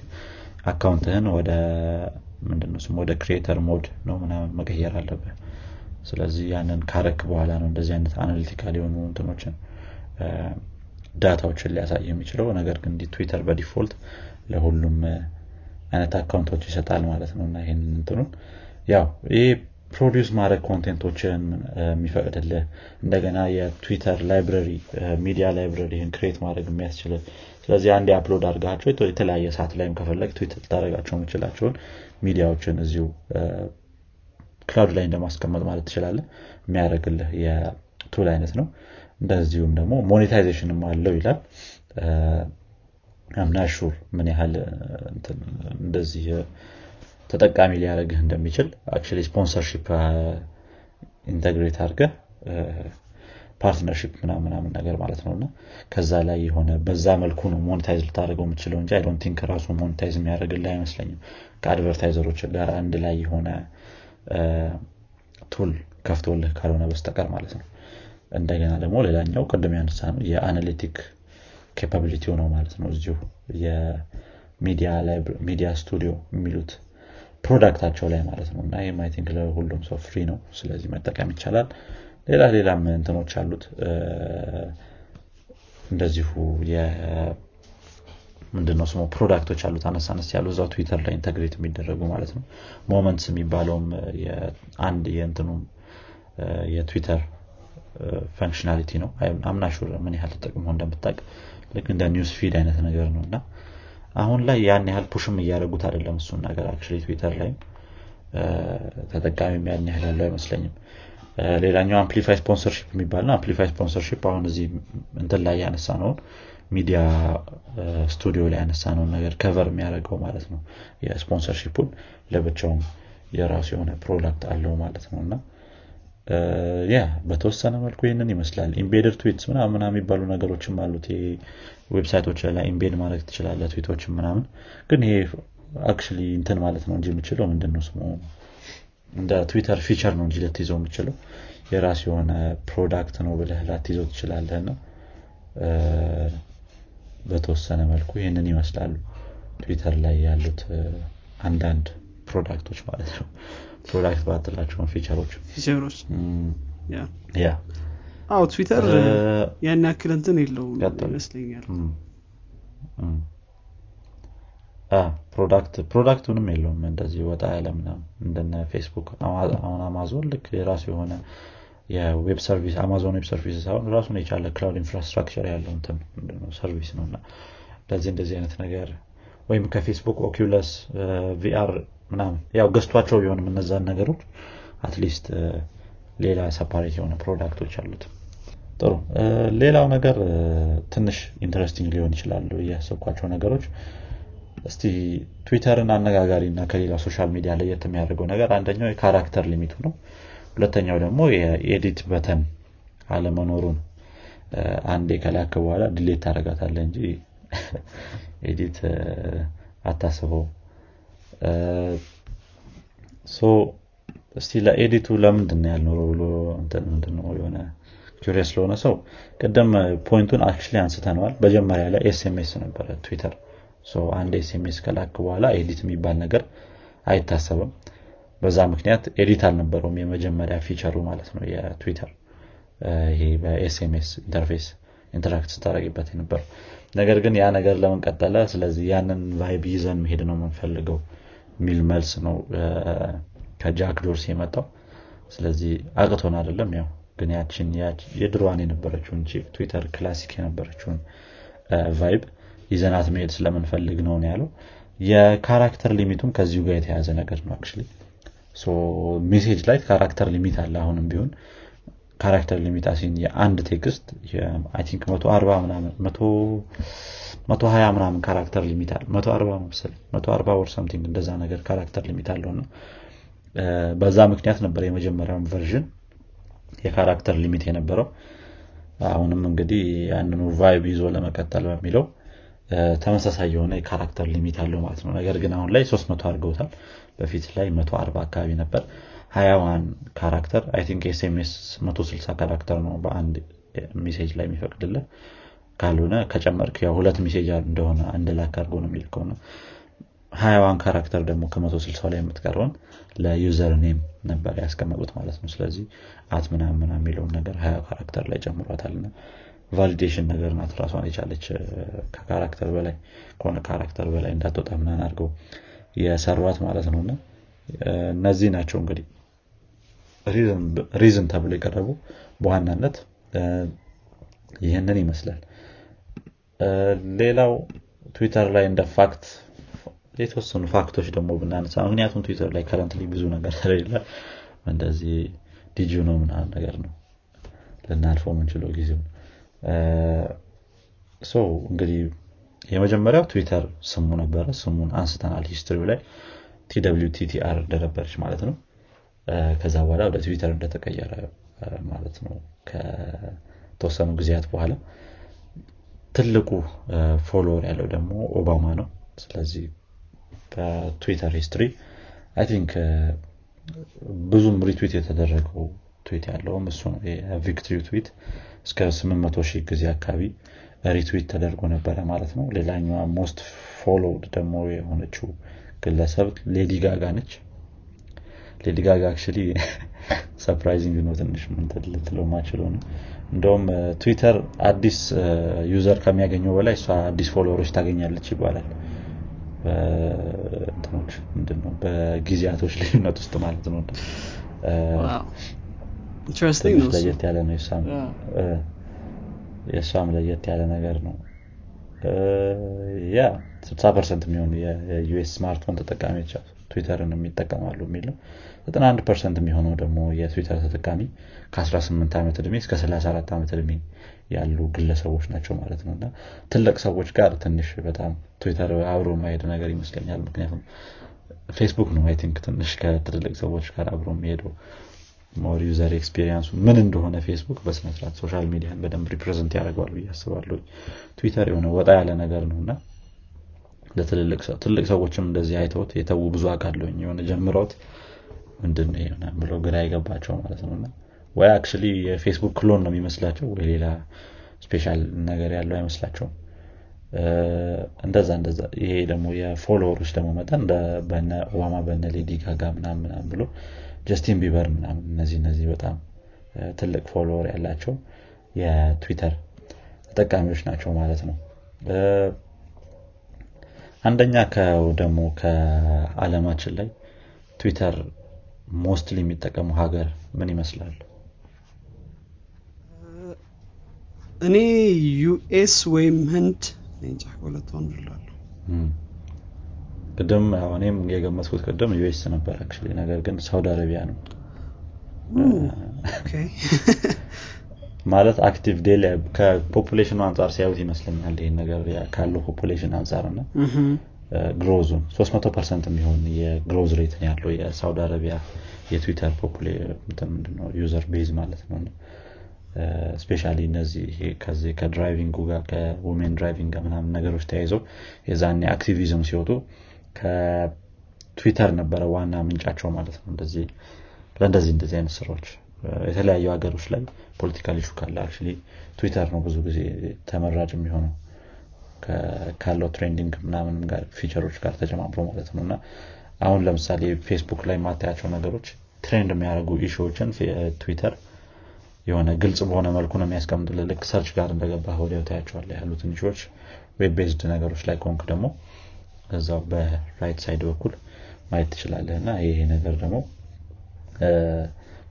account ህን ወደ ምንድነው ስም ወደ creator mode ነው ምናምን መቀየር አለብህ። ስለዚህ ያንን ካረክ በኋላ ነው እንደዚህ አይነት analytical የሆኑ እንትኖችን data ዎችን ሊያሳይ የሚችለው። ነገር ግን ትዊተር በ default ለሁሉም አይነት account ኦች ይሰጣል ማለት ነው። እና ይህን እንትኑን ያው ይህ produce ማድረግ content ኦችን የሚፈቅድልህ እንደገና የትዊተር library ሚዲያ library ህን create ማድረግ የሚያስችል። ስለዚህ አንድ upload አድርጋቸው የተለያየ ሰዓት ላይም ከፈለክ ትዊት ልታደረጋቸው የምችላቸውን ሚዲያዎችን እዚሁ cloud ላይ እንደማስቀመጥ ማለት ትችላለ የሚያደርግልህ የ tool አይነት ነው። እንደዚሁም ደግሞ monetization ም አለው ይላል። I'm not sure ምን ያህል እንደዚህ ተጠቃሚ ሊያደረግህ እንደሚችል አክ sponsorship integrate አድርገህ partnership ምናምናምን ነገር ማለት ነው። እና ከዛ ላይ የሆነ በዛ መልኩ ነው monetize ልታደርገው የምችለው እንጂ I don't think ራሱ monetize የሚያደርግልህ አይመስለኝም። ከ advertiser ኦች ጋር አንድ ላይ የሆነ tool ከፍቶልህ ካልሆነ በስተቀር ማለት ነው። እንደገና ደግሞ ሌላኛው ቅድም ያነሳ ነው የ analytic capability ነው ማለት ነው። እዚሁ የሚዲያ ስቱዲዮ የሚሉት product ኣቸው ላይ ማለት ነው። እና ይህም I think ለሁሉም ሰው free ነው። ስለዚህ መጠቀም ይቻላል። ሌላ ሌላም እንትኖች አሉት። እንደዚሁ ምንድነው ስሙ? product ኦች አሉት። አነስ አነስ ያሉ እዛው ትዊተር ላይ integrate የሚደረጉ ማለት ነው። Moments የሚባለውም አንድ የእንትኑም የትዊተር functionality ነው። I'm not sure ምን ያህል ተጠቅሞ እንደምታቅ ልክ እንደ news feed አይነት ነገር ነው። እና አሁን ላይ ያን ያህል push ም እያደረጉት አይደለም እሱን ነገር አክ ትዊተር ላይም። ተጠቃሚ ያን ያህል ያለው አይመስለኝም። ሌላኛው amplify sponsorship የሚባል ነው። amplify sponsorship አሁን እዚህ እንትን ላይ ያነሳ ነውን ሚዲያ ስቱዲዮ ላይ ያነሳ ነውን ነገር cover የሚያደርገው ማለት ነው። የ sponsorship ኡን ለብቻውም የራሱ የሆነ product አለው ማለት ነው። እና ያ በተወሰነ መልኩ ይህንን ይመስላል። embedded tweets ምናምን የሚባሉ ነገሮችም አሉት። website ኦች ላይ embed ማድረግ ትችላለ ትዊቶችን ምናምን። ግን ይሄ አክ እንትን ማለት ነው እንጂ የምችለው ምንድነው ስሙ? እንደ ትዊተር feature ነው እንጂ ልትይዘው የምችለው የራስ የሆነ product ነው ብለህ ላትይዘው ትችላለህ ና በተወሰነ መልኩ ይህንን ይመስላሉ። ትዊተር ላይ ያሉት አንዳንድ product ኦች ማለት ነው product ባትላቸውን feature ኦች። feature ኦች? ያ አዎ ትዊተር ያን ያክል እንትን የለውም ይመስለኛል። አ፣ product product ኡንም የለውም እንደዚህ ወጣ ያለ ምናምን እንደነ ፌስቡክ አሁን አማዞን ልክ የራሱ የሆነ የ web service አማዞን web service አሁን ራሱን የቻለ cloud infrastructure ያለው እንትን service ነው። እና እንደዚህ እንደዚህ አይነት ነገር ወይም ከፌስቡክ Oculus VR ምናምን ያው ገዝቷቸው ቢሆንም እነዛን ነገሮች at least ሌላ separate የሆነ product ኦች አሉት። ጥሩ። ሌላው ነገር ትንሽ interesting ሊሆን ይችላሉ እያሰብኳቸው ነገሮች እስቲ ትዊተርን አነጋጋሪ እና ከሌላ social media ለየት የሚያደርገው ነገር አንደኛው የ character limit ኡ ነው። ሁለተኛው ደግሞ የ edit button አለመኖሩ ነው አንዴ ከላክ በኋላ delete ታደረጋታለ እንጂ edit አታስበው so እስቲ ለ edit ኡ ለምንድን ያልኖረው ብሎ ምንድነው የሆነ curious ለሆነ ሰው ቅድም point ኡን actually አንስተነዋል። መጀመሪያ ላይ SMS ነበረ ትዊተር አንድ SMS ከላክ በኋላ edit የሚባል ነገር አይታሰብም። በዛ ምክንያት edit አልነበረውም የመጀመሪያ feature ኡ ማለት ነው የትዊተር። ይሄ በ SMS interface interact ስታደረግበት የነበረው። ነገር ግን ያ ነገር ለምን ቀጠለ? ስለዚህ ያንን vibe ይዘን መሄድ ነው የምንፈልገው የሚል መልስ ነው ከጃክ ዶርሲ የመጣው። ስለዚህ አቅቶን አይደለም ያው ግን ያችን ያች- የድሮዋን የነበረችውን ትዊተር classic የነበረችውን vibe ይዘናት መሄድ ስለምንፈልግ ነው ያለው። የ character limit ኡም ከዚሁ ጋር የተያዘ ነገር ነው actually። message ላይ character limit አለ አሁንም ቢሆን። character limit የአንድ text think መቶ አርባ ምናምን መቶ መቶ ሀያ ምናምን character limit አለ መቶ አርባ መሰለኝ። መቶ አርባ or something እንደዛ ነገር character limit አለው ነው በዛ ምክንያት ነበር የመጀመሪያውን version የ character limit የነበረው። አሁንም እንግዲህ ያንኑ vibe ይዞ ለመቀጠል በሚለው ተመሳሳይ የሆነ የ character limit አለው ማለት ነው። ነገር ግን አሁን ላይ 300 አድርገውታል። በፊት ላይ 140 አካባቢ ነበር። ሀያዋን character I think SMS 160 character ነው በአንድ message ላይ የሚፈቅድልህ ካልሆነ ከጨመርክ ያው ሁለት message እንደሆነ አንድ ላክ አድርጎ ነው የሚልከው ነው ሀያዋን character ደግሞ ከመቶ ስልሳው ላይ የምትቀረውን ለ user name ነበር ያስቀመጡት ማለት ነው። ስለዚህ at ምናምን የሚለውን ነገር ሀያ character ላይ ጨምሯታል እና validation ነገር ናት ራሷን የቻለች። ከ character በላይ ከሆነ character በላይ እንዳትወጣ ምናምን አድርገው የሰሯት ማለት ነው። እነዚህ ናቸው እንግዲህ reason ተብሎ የቀረቡ በዋናነት ይህንን ይመስላል ሌላው ትዊተር ላይ እንደ fact የተወሰኑ fact ኦች ደግሞ ብናነሳ ምክንያቱም ትዊተር ላይ currently ብዙ ነገር ስለሌለ እንደዚህ ዲጂ ነው ምናምን ነገር ነው ልናልፈው የምንችለው ጊዜው so እንግዲህ የመጀመሪያው ትዊተር ስሙ ነበረ። ስሙን አንስተናል history ው ላይ TTR እንደነበረች ማለት ነው። ከዛ በኋላ ወደ ትዊተር እንደተቀየረ ማለት ነው። ከተወሰኑ ጊዜያት በኋላ ትልቁ follower ያለው ደግሞ ኦባማ ነው። ስለዚህ በትዊተር history I think ብዙም retweet የተደረገው ትዊት ያለውም እሱ ነው። የ victory tweet እስከ 800 ሺህ ጊዜ አካባቢ retweet ተደርጎ ነበረ ማለት ነው። ሌላኛዋ most followed ደግሞ የሆነችው ግለሰብ ሌዲ ጋጋ ነች። ሌዲ ጋጋ actually surprising ነው። ትንሽ ምን ልትለው ማችለው ነው እንደውም ትዊተር አዲስ user ከሚያገኘው በላይ እሷ አዲስ follower ኦች ታገኛለች ይባላል። በእንትኖች ምንድነው? በጊዜያቶች ልዩነት ውስጥ ማለት ነው። ለየት ያለ ነው የእሷም ለየት ያለ ነገር ነው። ያ 60 percent የሚሆኑ የ US smartphone ተጠቃሚዎች ትዊተርን የሚጠቀማሉ የሚል ነው 91 percent የሚሆነው ደግሞ የትዊተር ተጠቃሚ ከ18 ዓመት እድሜ እስከ 34 ዓመት እድሜ ያሉ ግለሰቦች ናቸው ማለት ነው። እና ትልቅ ሰዎች ጋር ትንሽ በጣም ትዊተር አብሮ ማሄድ ነገር ይመስለኛል። ምክንያቱም ፌስቡክ ነው I think ትንሽ ከትልልቅ ሰዎች ጋር አብሮ የሚሄደው more user experience ኡ ምን እንደሆነ ፌስቡክ በስነስርዓት social media ን በደንብ represent ያደርገዋል ብዬ አስባለሁ ትዊተር የሆነ ወጣ ያለ ነገር ነው እና ለትልልቅ ትልቅ ሰዎችም እንደዚህ አይተውት የተዉ ብዙ አውቃለሁኝ የሆነ ጀምረውት ምንድን ብሎ ግራ የገባቸው ማለት ነው። ወይ actually የፌስቡክ clone ነው የሚመስላቸው ወይ ሌላ special ነገር ያለው አይመስላቸውም። እንደዛ እንደዛ። ይሄ ደግሞ የ follower ኦች ደግሞ መጠን በነ ኦባማ በነ ሌዲ ጋጋ ምናምን ብሎ ጀስቲን ቢበር ምናምን እነዚህ እነዚህ በጣም ትልቅ follower ያላቸው የትዊተር ተጠቃሚዎች ናቸው ማለት ነው አንደኛ ደግሞ ከአለማችን ላይ ትዊተር mostly የሚጠቀሙ ሀገር ምን ይመስላል? እኔ US ወይም ህንድ ሁለቱ አንዱ እላለሁ። ቅድም እኔም የገመትኩት ቅድም US ነበር ነገር ግን ሳውዲ አረቢያ ነው ማለት active daily ከ population ኡ አንጻር ሲያዩት ይመስለኛል ይህን ነገር ካለው population አንጻር እና growth ኡን 300 percent የሚሆን የ growth rate ያለው የሳውዲ አረቢያ የትዊተር ምንድነው user base ማለት ነው። specially እነዚህ ከዚህ ከ driving ኡ ጋር ከ women driving ጋር ምናምን ነገሮች ተያይዘው የዛኔ activism ሲወጡ ከትዊተር ነበረ ዋና ምንጫቸው ማለት ነው። እንደዚህ ለእንደዚህ እንደዚህ አይነት ስራዎች የተለያዩ ሀገሮች ላይ political issue ካለ አክ ትዊተር ነው ብዙ ጊዜ ተመራጭ የሚሆነው። ካለው trending ምናምን ጋር feature ኦች ጋር ተጨማምሮ ማለት ነው። እና አሁን ለምሳሌ ፌስቡክ ላይ ማታያቸው ነገሮች trend የሚያደርጉ issue ዎችን ትዊተር የሆነ ግልጽ በሆነ መልኩ ነው የሚያስቀምጥልህ ልክ search ጋር እንደገባ ወዲያው ታያቸዋለ ያሉትን issue ዎች። web based ነገሮች ላይ ኮንክ ደግሞ እዛው በ right side በኩል ማየት ትችላለህ። እና ይሄ ነገር ደግሞ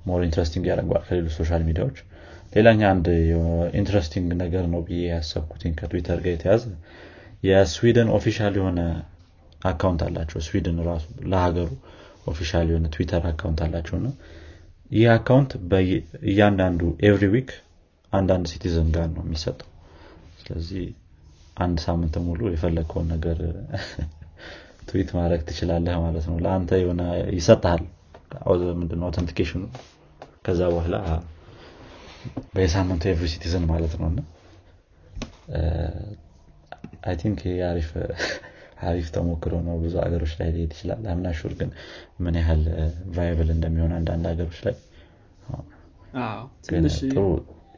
more interesting ያደርገዋል ከሌሎች social media ዎች። ሌላኛ አንድ interesting ነገር ነው ብዬ ያሰብኩትኝ ከትዊተር ጋር የተያዘ የስዊድን official የሆነ account አላቸው። ስዊድን ራሱ ለሀገሩ official የሆነ ትዊተር account አላቸው እና ይህ account እያንዳንዱ every week አንዳንድ citizen ጋር ነው የሚሰጠው። ስለዚህ አንድ ሳምንት ሙሉ የፈለግከውን ነገር ትዊት ማድረግ ትችላለህ ማለት ነው። ለአንተ የሆነ ይሰጥሃል ምንድነው authentication ኡ ከዛ በኋላ በየሳምንቱ every citizen ማለት ነው። እና I think አሪፍ አሪፍ ተሞክሮ ነው። ብዙ ሀገሮች ላይ ሊሄድ ይችላል። I'm not sure ግን ምን ያህል viable እንደሚሆን አንዳንድ ሀገሮች ላይ ጥሩ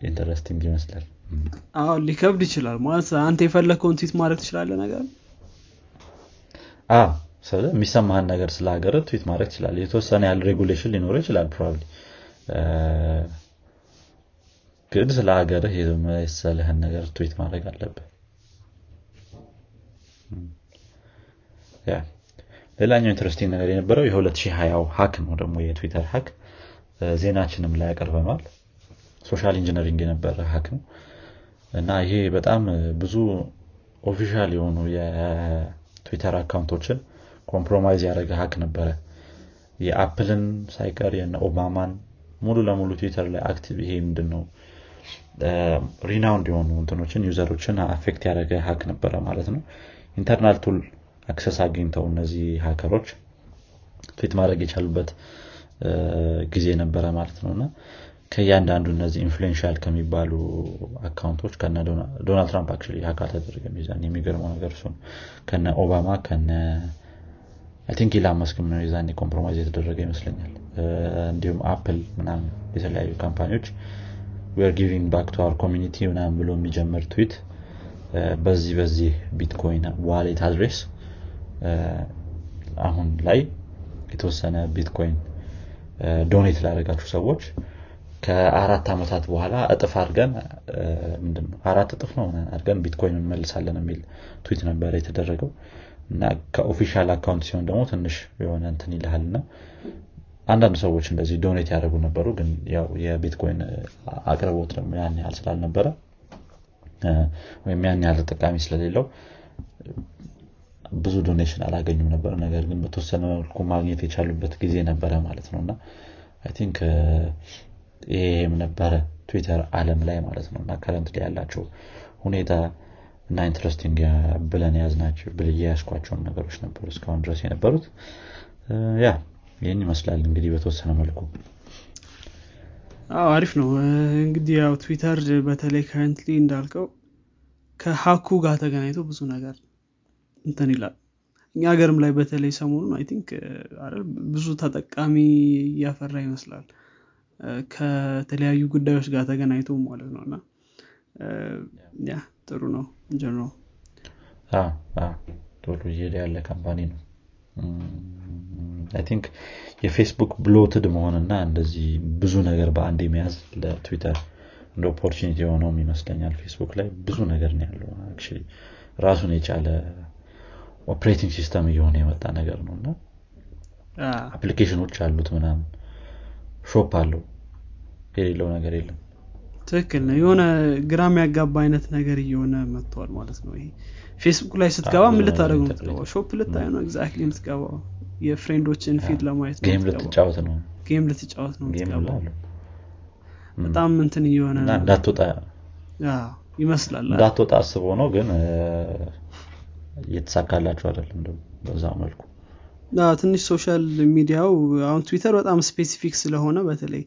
interesting ይመስላል። አዎ ሊከብድ ይችላል። ማለት አንተ የፈለግከውን ትዊት ማድረግ ትችላለ ነገር የሚሰማህን ነገር ስለ ሀገር ትዊት ማድረግ ትችላል የተወሰነ ያህል regulation ሊኖረው ይችላል probably ግን ስለ ሀገርህ የመሰለህን ነገር ትዊት ማድረግ አለብህ። ሌላኛው interesting ነገር የነበረው የ2020 hack ነው ደግሞ የትዊተር hack ዜናችንም ላይ ያቀርበነዋል social engineering የነበረ hack ነው። እና ይሄ በጣም ብዙ official የሆኑ የትዊተር account ኦችን compromise ያደረገ hack ነበረ። የአፕልን ሳይቀር የነ ኦባማን ሙሉ ለሙሉ ትዊተር ላይ active ይሄ ምንድን ነው renowned የሆኑ እንትኖችን user ኦችን affect ያደረገ hack ነበረ ማለት ነው። internal tool access አግኝተው እነዚህ hacker ኦች ትዊት ማድረግ የቻሉበት ጊዜ ነበረ ማለት ነው። እና ከእያንዳንዱ እነዚህ influential ከሚባሉ account ኦች ከነ ዶናልድ ትራምፕ hack hack አልተደረገም የሚገርመው ነገር እሱ ከነ ኦባማ ከነ think ኢላን መስክም ነው የዛኔ compromise የተደረገ ይመስለኛል። እንዲሁም አፕል ምናምን የተለያዩ company ዎች we're giving back to our community ምናምን ብሎ የሚጀምር ትዊት በዚህ በዚህ ቢትኮይን wallet address አሁን ላይ የተወሰነ ቢትኮይን donate ላደረጋችሁ ሰዎች ከአራት ዓመታት በኋላ እጥፍ አድርገን ምንድነው አራት እጥፍ ነው አድርገን ቢትኮይን እንመልሳለን የሚል ትዊት ነበር የተደረገው እና ከ official account ሲሆን ደግሞ ትንሽ የሆነ እንትን ይልሃል እና አንዳንድ ሰዎች እንደዚህ donate ያደረጉ ነበሩ ግን ያው የቢትኮይን አቅርቦት ደግሞ ያን ያህል ስላልነበረ ወይም ያን ያህል ተጠቃሚ ስለሌለው ብዙ donation አላገኙም ነበር። ነገር ግን በተወሰነ መልኩ ማግኘት የቻሉበት ጊዜ ነበረ ማለት ነው። እና I think ይሄም ነበረ ትዊተር አለም ላይ ማለት ነው። እና current ላይ ያላቸው ሁኔታ እና interesting ብለን የያዝናቸው ብዬ ያሰብኳቸውን ነገሮች ነበሩ እስካሁን ድረስ የነበሩት። ያ ይህን ይመስላል እንግዲህ በተወሰነ መልኩ። አዎ አሪፍ ነው። እንግዲህ ያው ትዊተር በተለይ currently እንዳልከው ከ hack ኡ ጋር ተገናኝቶ ብዙ ነገር እንትን ይላል። እኛ ሀገርም ላይ በተለይ ሰሞኑን I think ብዙ ተጠቃሚ እያፈራ ይመስላል። ከተለያዩ ጉዳዮች ጋር ተገናኝቶ ማለት ነው። እና ያ ጥሩ ነው ጀነራል ቶሎ እየሄደ ያለ company ነው. I think የፌስቡክ bloated መሆንና እንደዚህ ብዙ ነገር በአንድ የመያዝ ለትዊተር እንደ opportunity የሆነውም ይመስለኛል። ፌስቡክ ላይ ብዙ ነገር ነው ያለው ራሱን የቻለ operating system እየሆነ የመጣ ነገር ነው እና application ኦች አሉት ምናምን. shop አለው. የሌለው ነገር የለም ትክክል ነው። የሆነ ግራ የሚያጋባ አይነት ነገር እየሆነ መጥተዋል ማለት ነው። ይሄ ፌስቡክ ላይ ስትገባ ምን ልታደረግ ነው የምትገባው? shop ልታይ ነው exactly የምትገባው? የ friend ኦችን feed ለማየት game ልትጫወት ነው። game ልትጫወት ነው በጣም እንትን እየሆነ እንዳትወጣ። ይመስላል። እንዳትወጣ አስቦ ነው ግን እየተሳካላቸው አይደለም በዛ መልኩ። ትንሽ social media ው አሁን ትዊተር በጣም specific ስለሆነ በተለይ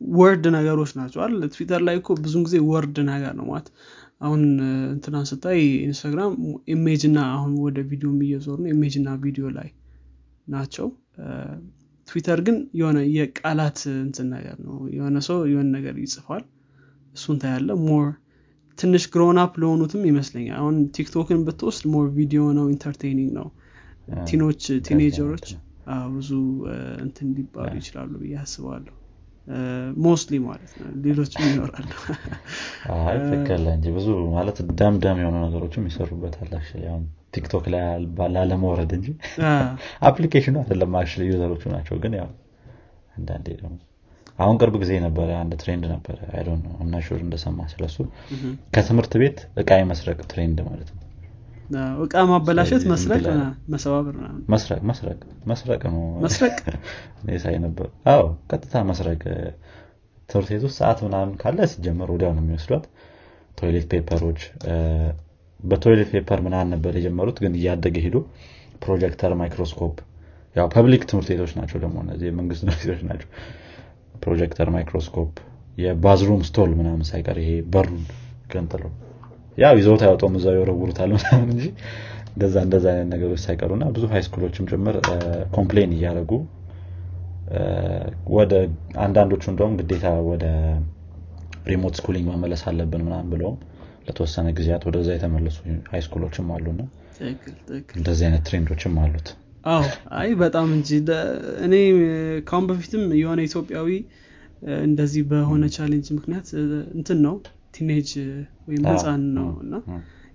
word ነገሮች ናቸው አይደል? ትዊተር ላይ እኮ ብዙን ጊዜ word ነገር ነው ማለት። አሁን እንትናን ስታይ ኢንስታግራም image እና አሁን ወደ ቪዲዮ እየዞሩ ነው image እና ቪዲዮ ላይ ናቸው። ትዊተር ግን የሆነ የቃላት እንትን ነገር ነው። የሆነ ሰው የሆነ ነገር ይጽፋል። እሱን ታያለህ more ትንሽ grown up ለሆኑትም ይመስለኛል። አሁን ቲክቶክን ብትወስድ more ቪዲዮ ነው entertaining ነው። teen ኦች teenager ኦች ብዙ እንትን ሊባሉ ይችላሉ ብዬ አስባለሁ mostly ማለት ነው። ሌሎችም ይኖራሉ። አይ ትክክል እንጂ ብዙ ማለት ደም ደም የሆኑ ነገሮችም ይሰሩበታል አሁን ቲክቶክ ላይ ላለመውረድ እንጂ application ኑ አይደለም actually user ኦቹ ናቸው። ግን ያው አንዳንዴ ደግሞ አሁን ቅርብ ጊዜ ነበረ አንድ trend ነበረ። I don't ኖ sure እንደሰማህ ስለሱ። ከትምህርት ቤት እቃ የመስረቅ trend ማለት ነው እቃ ማበላሸት መስረቅ መሰባበር መስረቅ መስረቅ መስረቅ ነው መስረቅ? ሳይ ነበር። አዎ ቀጥታ መስረቅ። ትምህርት ቤት ውስጥ ሰዓት ምናምን ካለ ሲጀመር ወዲያው ነው የሚወስዷት። toilet paper ኦች በ toilet paper ምናምን ነበር የጀመሩት ግን እያደገ ሄዶ projector microscope ያው public ትምህርት ቤቶች ናቸው ደግሞ እነዚህ የመንግስት ትምህርት ቤቶች ናቸው። projector microscope የ bathroom stall ምናምን ሳይቀር ይሄ በሩን ገንጥለው ያው ይዘውት አይወጣውም እዛው ይወረውሩታል ምናምን እንጂ እንደዛ እንደዛ አይነት ነገሮች ሳይቀሩ እና ብዙ high school ኦችም ጭምር complain እያደረጉ ወደ አንዳንዶቹ እንደውም ግዴታ ወደ remote schooling መመለስ አለብን ምናምን ብለውም ለተወሰነ ጊዜያት ወደዛ የተመለሱ high school ኦችም አሉና እንደዚህ አይነት trend ኦችም አሉት። አዎ አይ በጣም እንጂ እኔ ካሁን በፊትም የሆነ ኢትዮጵያዊ እንደዚህ በሆነ challenge ምክንያት እንትን ነው teenage ወይም ህፃን ነው እና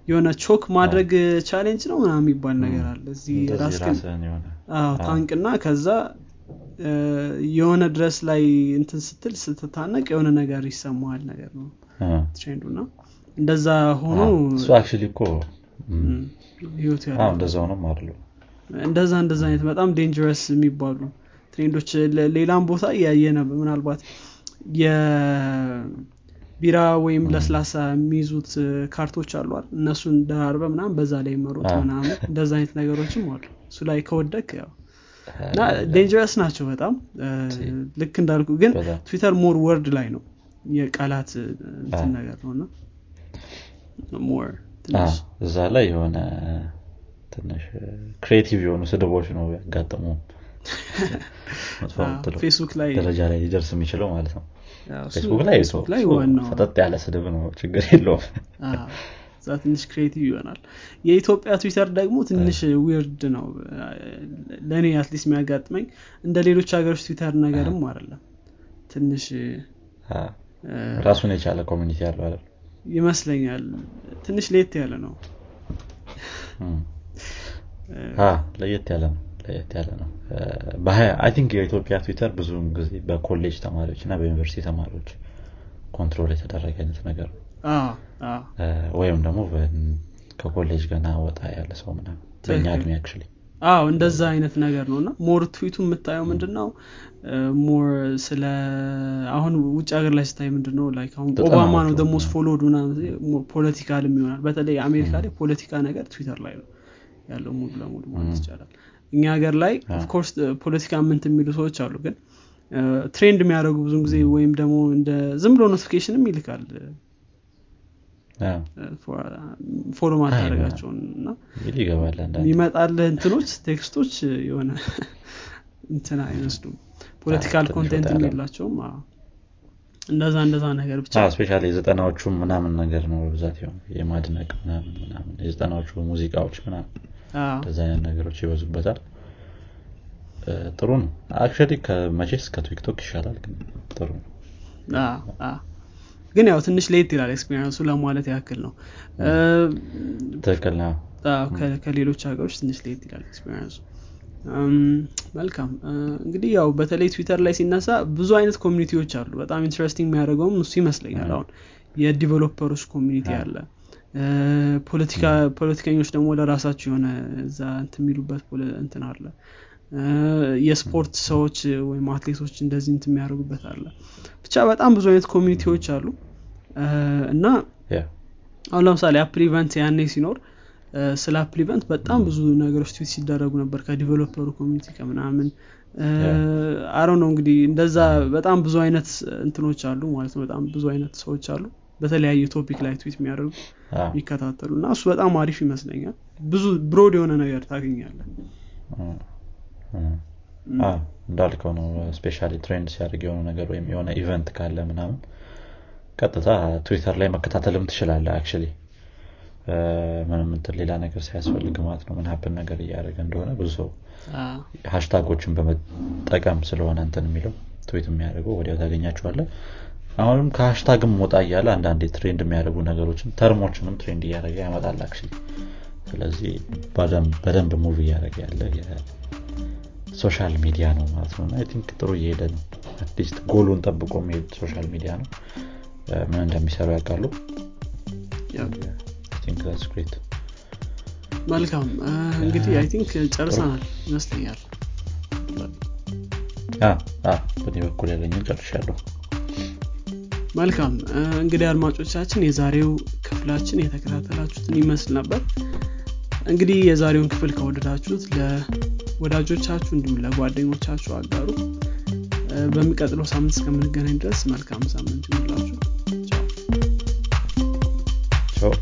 የሆነ choke ማድረግ challenge ነው ምናምን የሚባል ነገር አለ። እዚህ አዎ። ታንቅና ከዛ የሆነ ድረስ ላይ እንትን ስትል ስትታነቅ የሆነ ነገር ይሰማሃል ነገር ነው trend ኡ እና እንደዛ ሆኖ እኮ እንደዛ ሆኖም እንደዛ እንደዛ አይነት በጣም dangerous የሚባሉ trend ኦች ሌላም ቦታ እያየ ነበር ምናልባት የቢራ ወይም ለስላሳ የሚይዙት crate ኦች አሉ አይደል እነሱን ደራርበህ ምናምን በዛ ላይ መሮጥ ምናምን እንደዛ አይነት ነገሮችም አሉ። እሱ ላይ ከወደክ ያው እና dangerous ናቸው በጣም። ልክ እንዳልኩ ግን ትዊተር more word ላይ ነው የቃላት እንትን ነገር ነው እና more ትንሽ እዛ ላይ የሆነ ትንሽ creative የሆኑ ስድቦች ነው ያጋጠሙ ፌስቡክ ላይ ደረጃ ላይ ሊደርስ የሚችለው ማለት ነው ፌስቡክ ላይ ላይ ዋናው ፈጠጥ ያለ ስድብ ነው። ችግር የለውም። እዛ ትንሽ creative ይሆናል። የኢትዮጵያ ትዊተር ደግሞ ትንሽ weird ነው። ለእኔ at least የሚያጋጥመኝ እንደ ሌሎች ሀገሮች ትዊተር ነገርም አይደለም። ትንሽ ራሱን የቻለ community ያለው አይደል? ይመስለኛል። ትንሽ ለየት ያለ ነው። ለየት ያለ ነው ለየት ያለ ነው። I think የኢትዮጵያ ትዊተር ብዙውን ጊዜ በኮሌጅ ተማሪዎች እና በዩኒቨርሲቲ ተማሪዎች control የተደረገ አይነት ነገር ነው። ወይም ደግሞ ከኮሌጅ ገና ወጣ ያለ ሰው ምናምን በእኛ እድሜ actually አዎ እንደዛ አይነት ነገር ነው። እና more tweet ኡ የምታየው ምንድን ነው more ስለ አሁን ውጭ ሀገር ላይ ስታይ ምንድን ነው like አሁን ዘጠናዎቹ ኦባማ ነው ምናምን። followed political ም ይሆናል በተለይ አሜሪካ ላይ ፖለቲካ ነገር ትዊተር ላይ ነው ያለው ሙሉ ለሙሉ ማለት ይቻላል እኛ ሀገር ላይ of course ፖለቲካ ምንት የሚሉ ሰዎች አሉ ግን trend የሚያደርጉ ብዙን ጊዜ ወይም ደግሞ እንደ ዝም ብሎ notification ም ይልካል። follow ማታደርጋቸውን እና የሚመጣልህ እንትኖች text ኦች የሆነ እንትን አይመስሉም። political content አዎ። እንደዛ እንደዛ ነገር ብቻ። specially የዘጠናዎቹ ምናምን ነገር ነው በብዛት የማድነቅ ምናምን ምናምን የዘጠናዎቹ ሙዚቃዎች ምናምን እንደዚ አይነት ነገሮች ይበዙበታል። ጥሩ ነው። actually ከመቼስ ከቲክቶክ ይሻላል ግን ጥሩ ነው። ግን ያው ትንሽ ለየት ይላል experience ኡ ለማለት ያክል ነው። ትክክል ነው። ከሌሎች ሀገሮች ትንሽ ለየት ይላል experience ኡ መልካም እንግዲህ ያው በተለይ ትዊተር ላይ ሲነሳ ብዙ አይነት community ዎች አሉ። በጣም interesting የሚያደርገውም እሱ ይመስለኛል አሁን የ developer ኦች community አለ ፖለቲከኞች ደግሞ ለራሳቸው የሆነ እዛ የሚሉበት እንትን አለ። የስፖርት ሰዎች ወይም አትሌቶች እንደዚህ እንትን የሚያደርጉበት አለ። ብቻ በጣም ብዙ አይነት community ዎች አሉ። እና አሁን ለምሳሌ Apple event ያኔ ሲኖር ስለ Apple event በጣም ብዙ ነገሮች ትዊት ሲደረጉ ነበር ከ developer ኡ community ከምናምን። አሮ ነው እንግዲህ እንደዛ በጣም ብዙ አይነት እንትኖች አሉ ማለት ነው። በጣም ብዙ አይነት ሰዎች አሉ በተለያየ topic ላይ ትዊት የሚያደርጉ የሚከታተሉ እና እሱ በጣም አሪፍ ይመስለኛል። ብዙ broad የሆነ ነገር ታገኛለን አዎ፣ እንዳልከው ነው። specially trend ሲያደርግ የሆነ ነገር ወይም የሆነ event ካለ ምናምን ቀጥታ ትዊተር ላይ መከታተልም ትችላለህ actually ምንም እንትን ሌላ ነገር ሳያስፈልግ ማለት ነው። ምን happen ነገር እያደረገ እንደሆነ ብዙ ሰው አዎ፣ hashtag ኦችን በመጠቀም ስለሆነ እንትን የሚለው ትዊት የሚያደርገው ወዲያው ታገኛቸዋለህ አሁንም ከ hashtag ም ወጣ እያለ አንዳንዴ trend የሚያደርጉ ነገሮችን term ኦችንም trend እያደረገ ያመጣል actually ስለዚህ በደንብ- move እያደረገ ያለ የ social media ነው ማለት ነው። I think ጥሩ እየሄደ ነው። at least goal ኡን ጠብቆ የሚሄድ social media ነው። ምን እንደሚሰሩ ያውቃሉ? መልካም። እንግዲህ I think ጨርሰናል ይመስለኛል። በእኔ በኩል ያለኝን ጨርሻለሁ መልካም። እንግዲህ አድማጮቻችን የዛሬው ክፍላችን የተከታተላችሁትን ይመስል ነበር። እንግዲህ የዛሬውን ክፍል ከወደዳችሁት ለወዳጆቻችሁ እንዲሁም ለጓደኞቻችሁ አጋሩ። በሚቀጥለው ሳምንት እስከምንገናኝ ድረስ መልካም ሳምንት ይሁንላችሁ። ቻው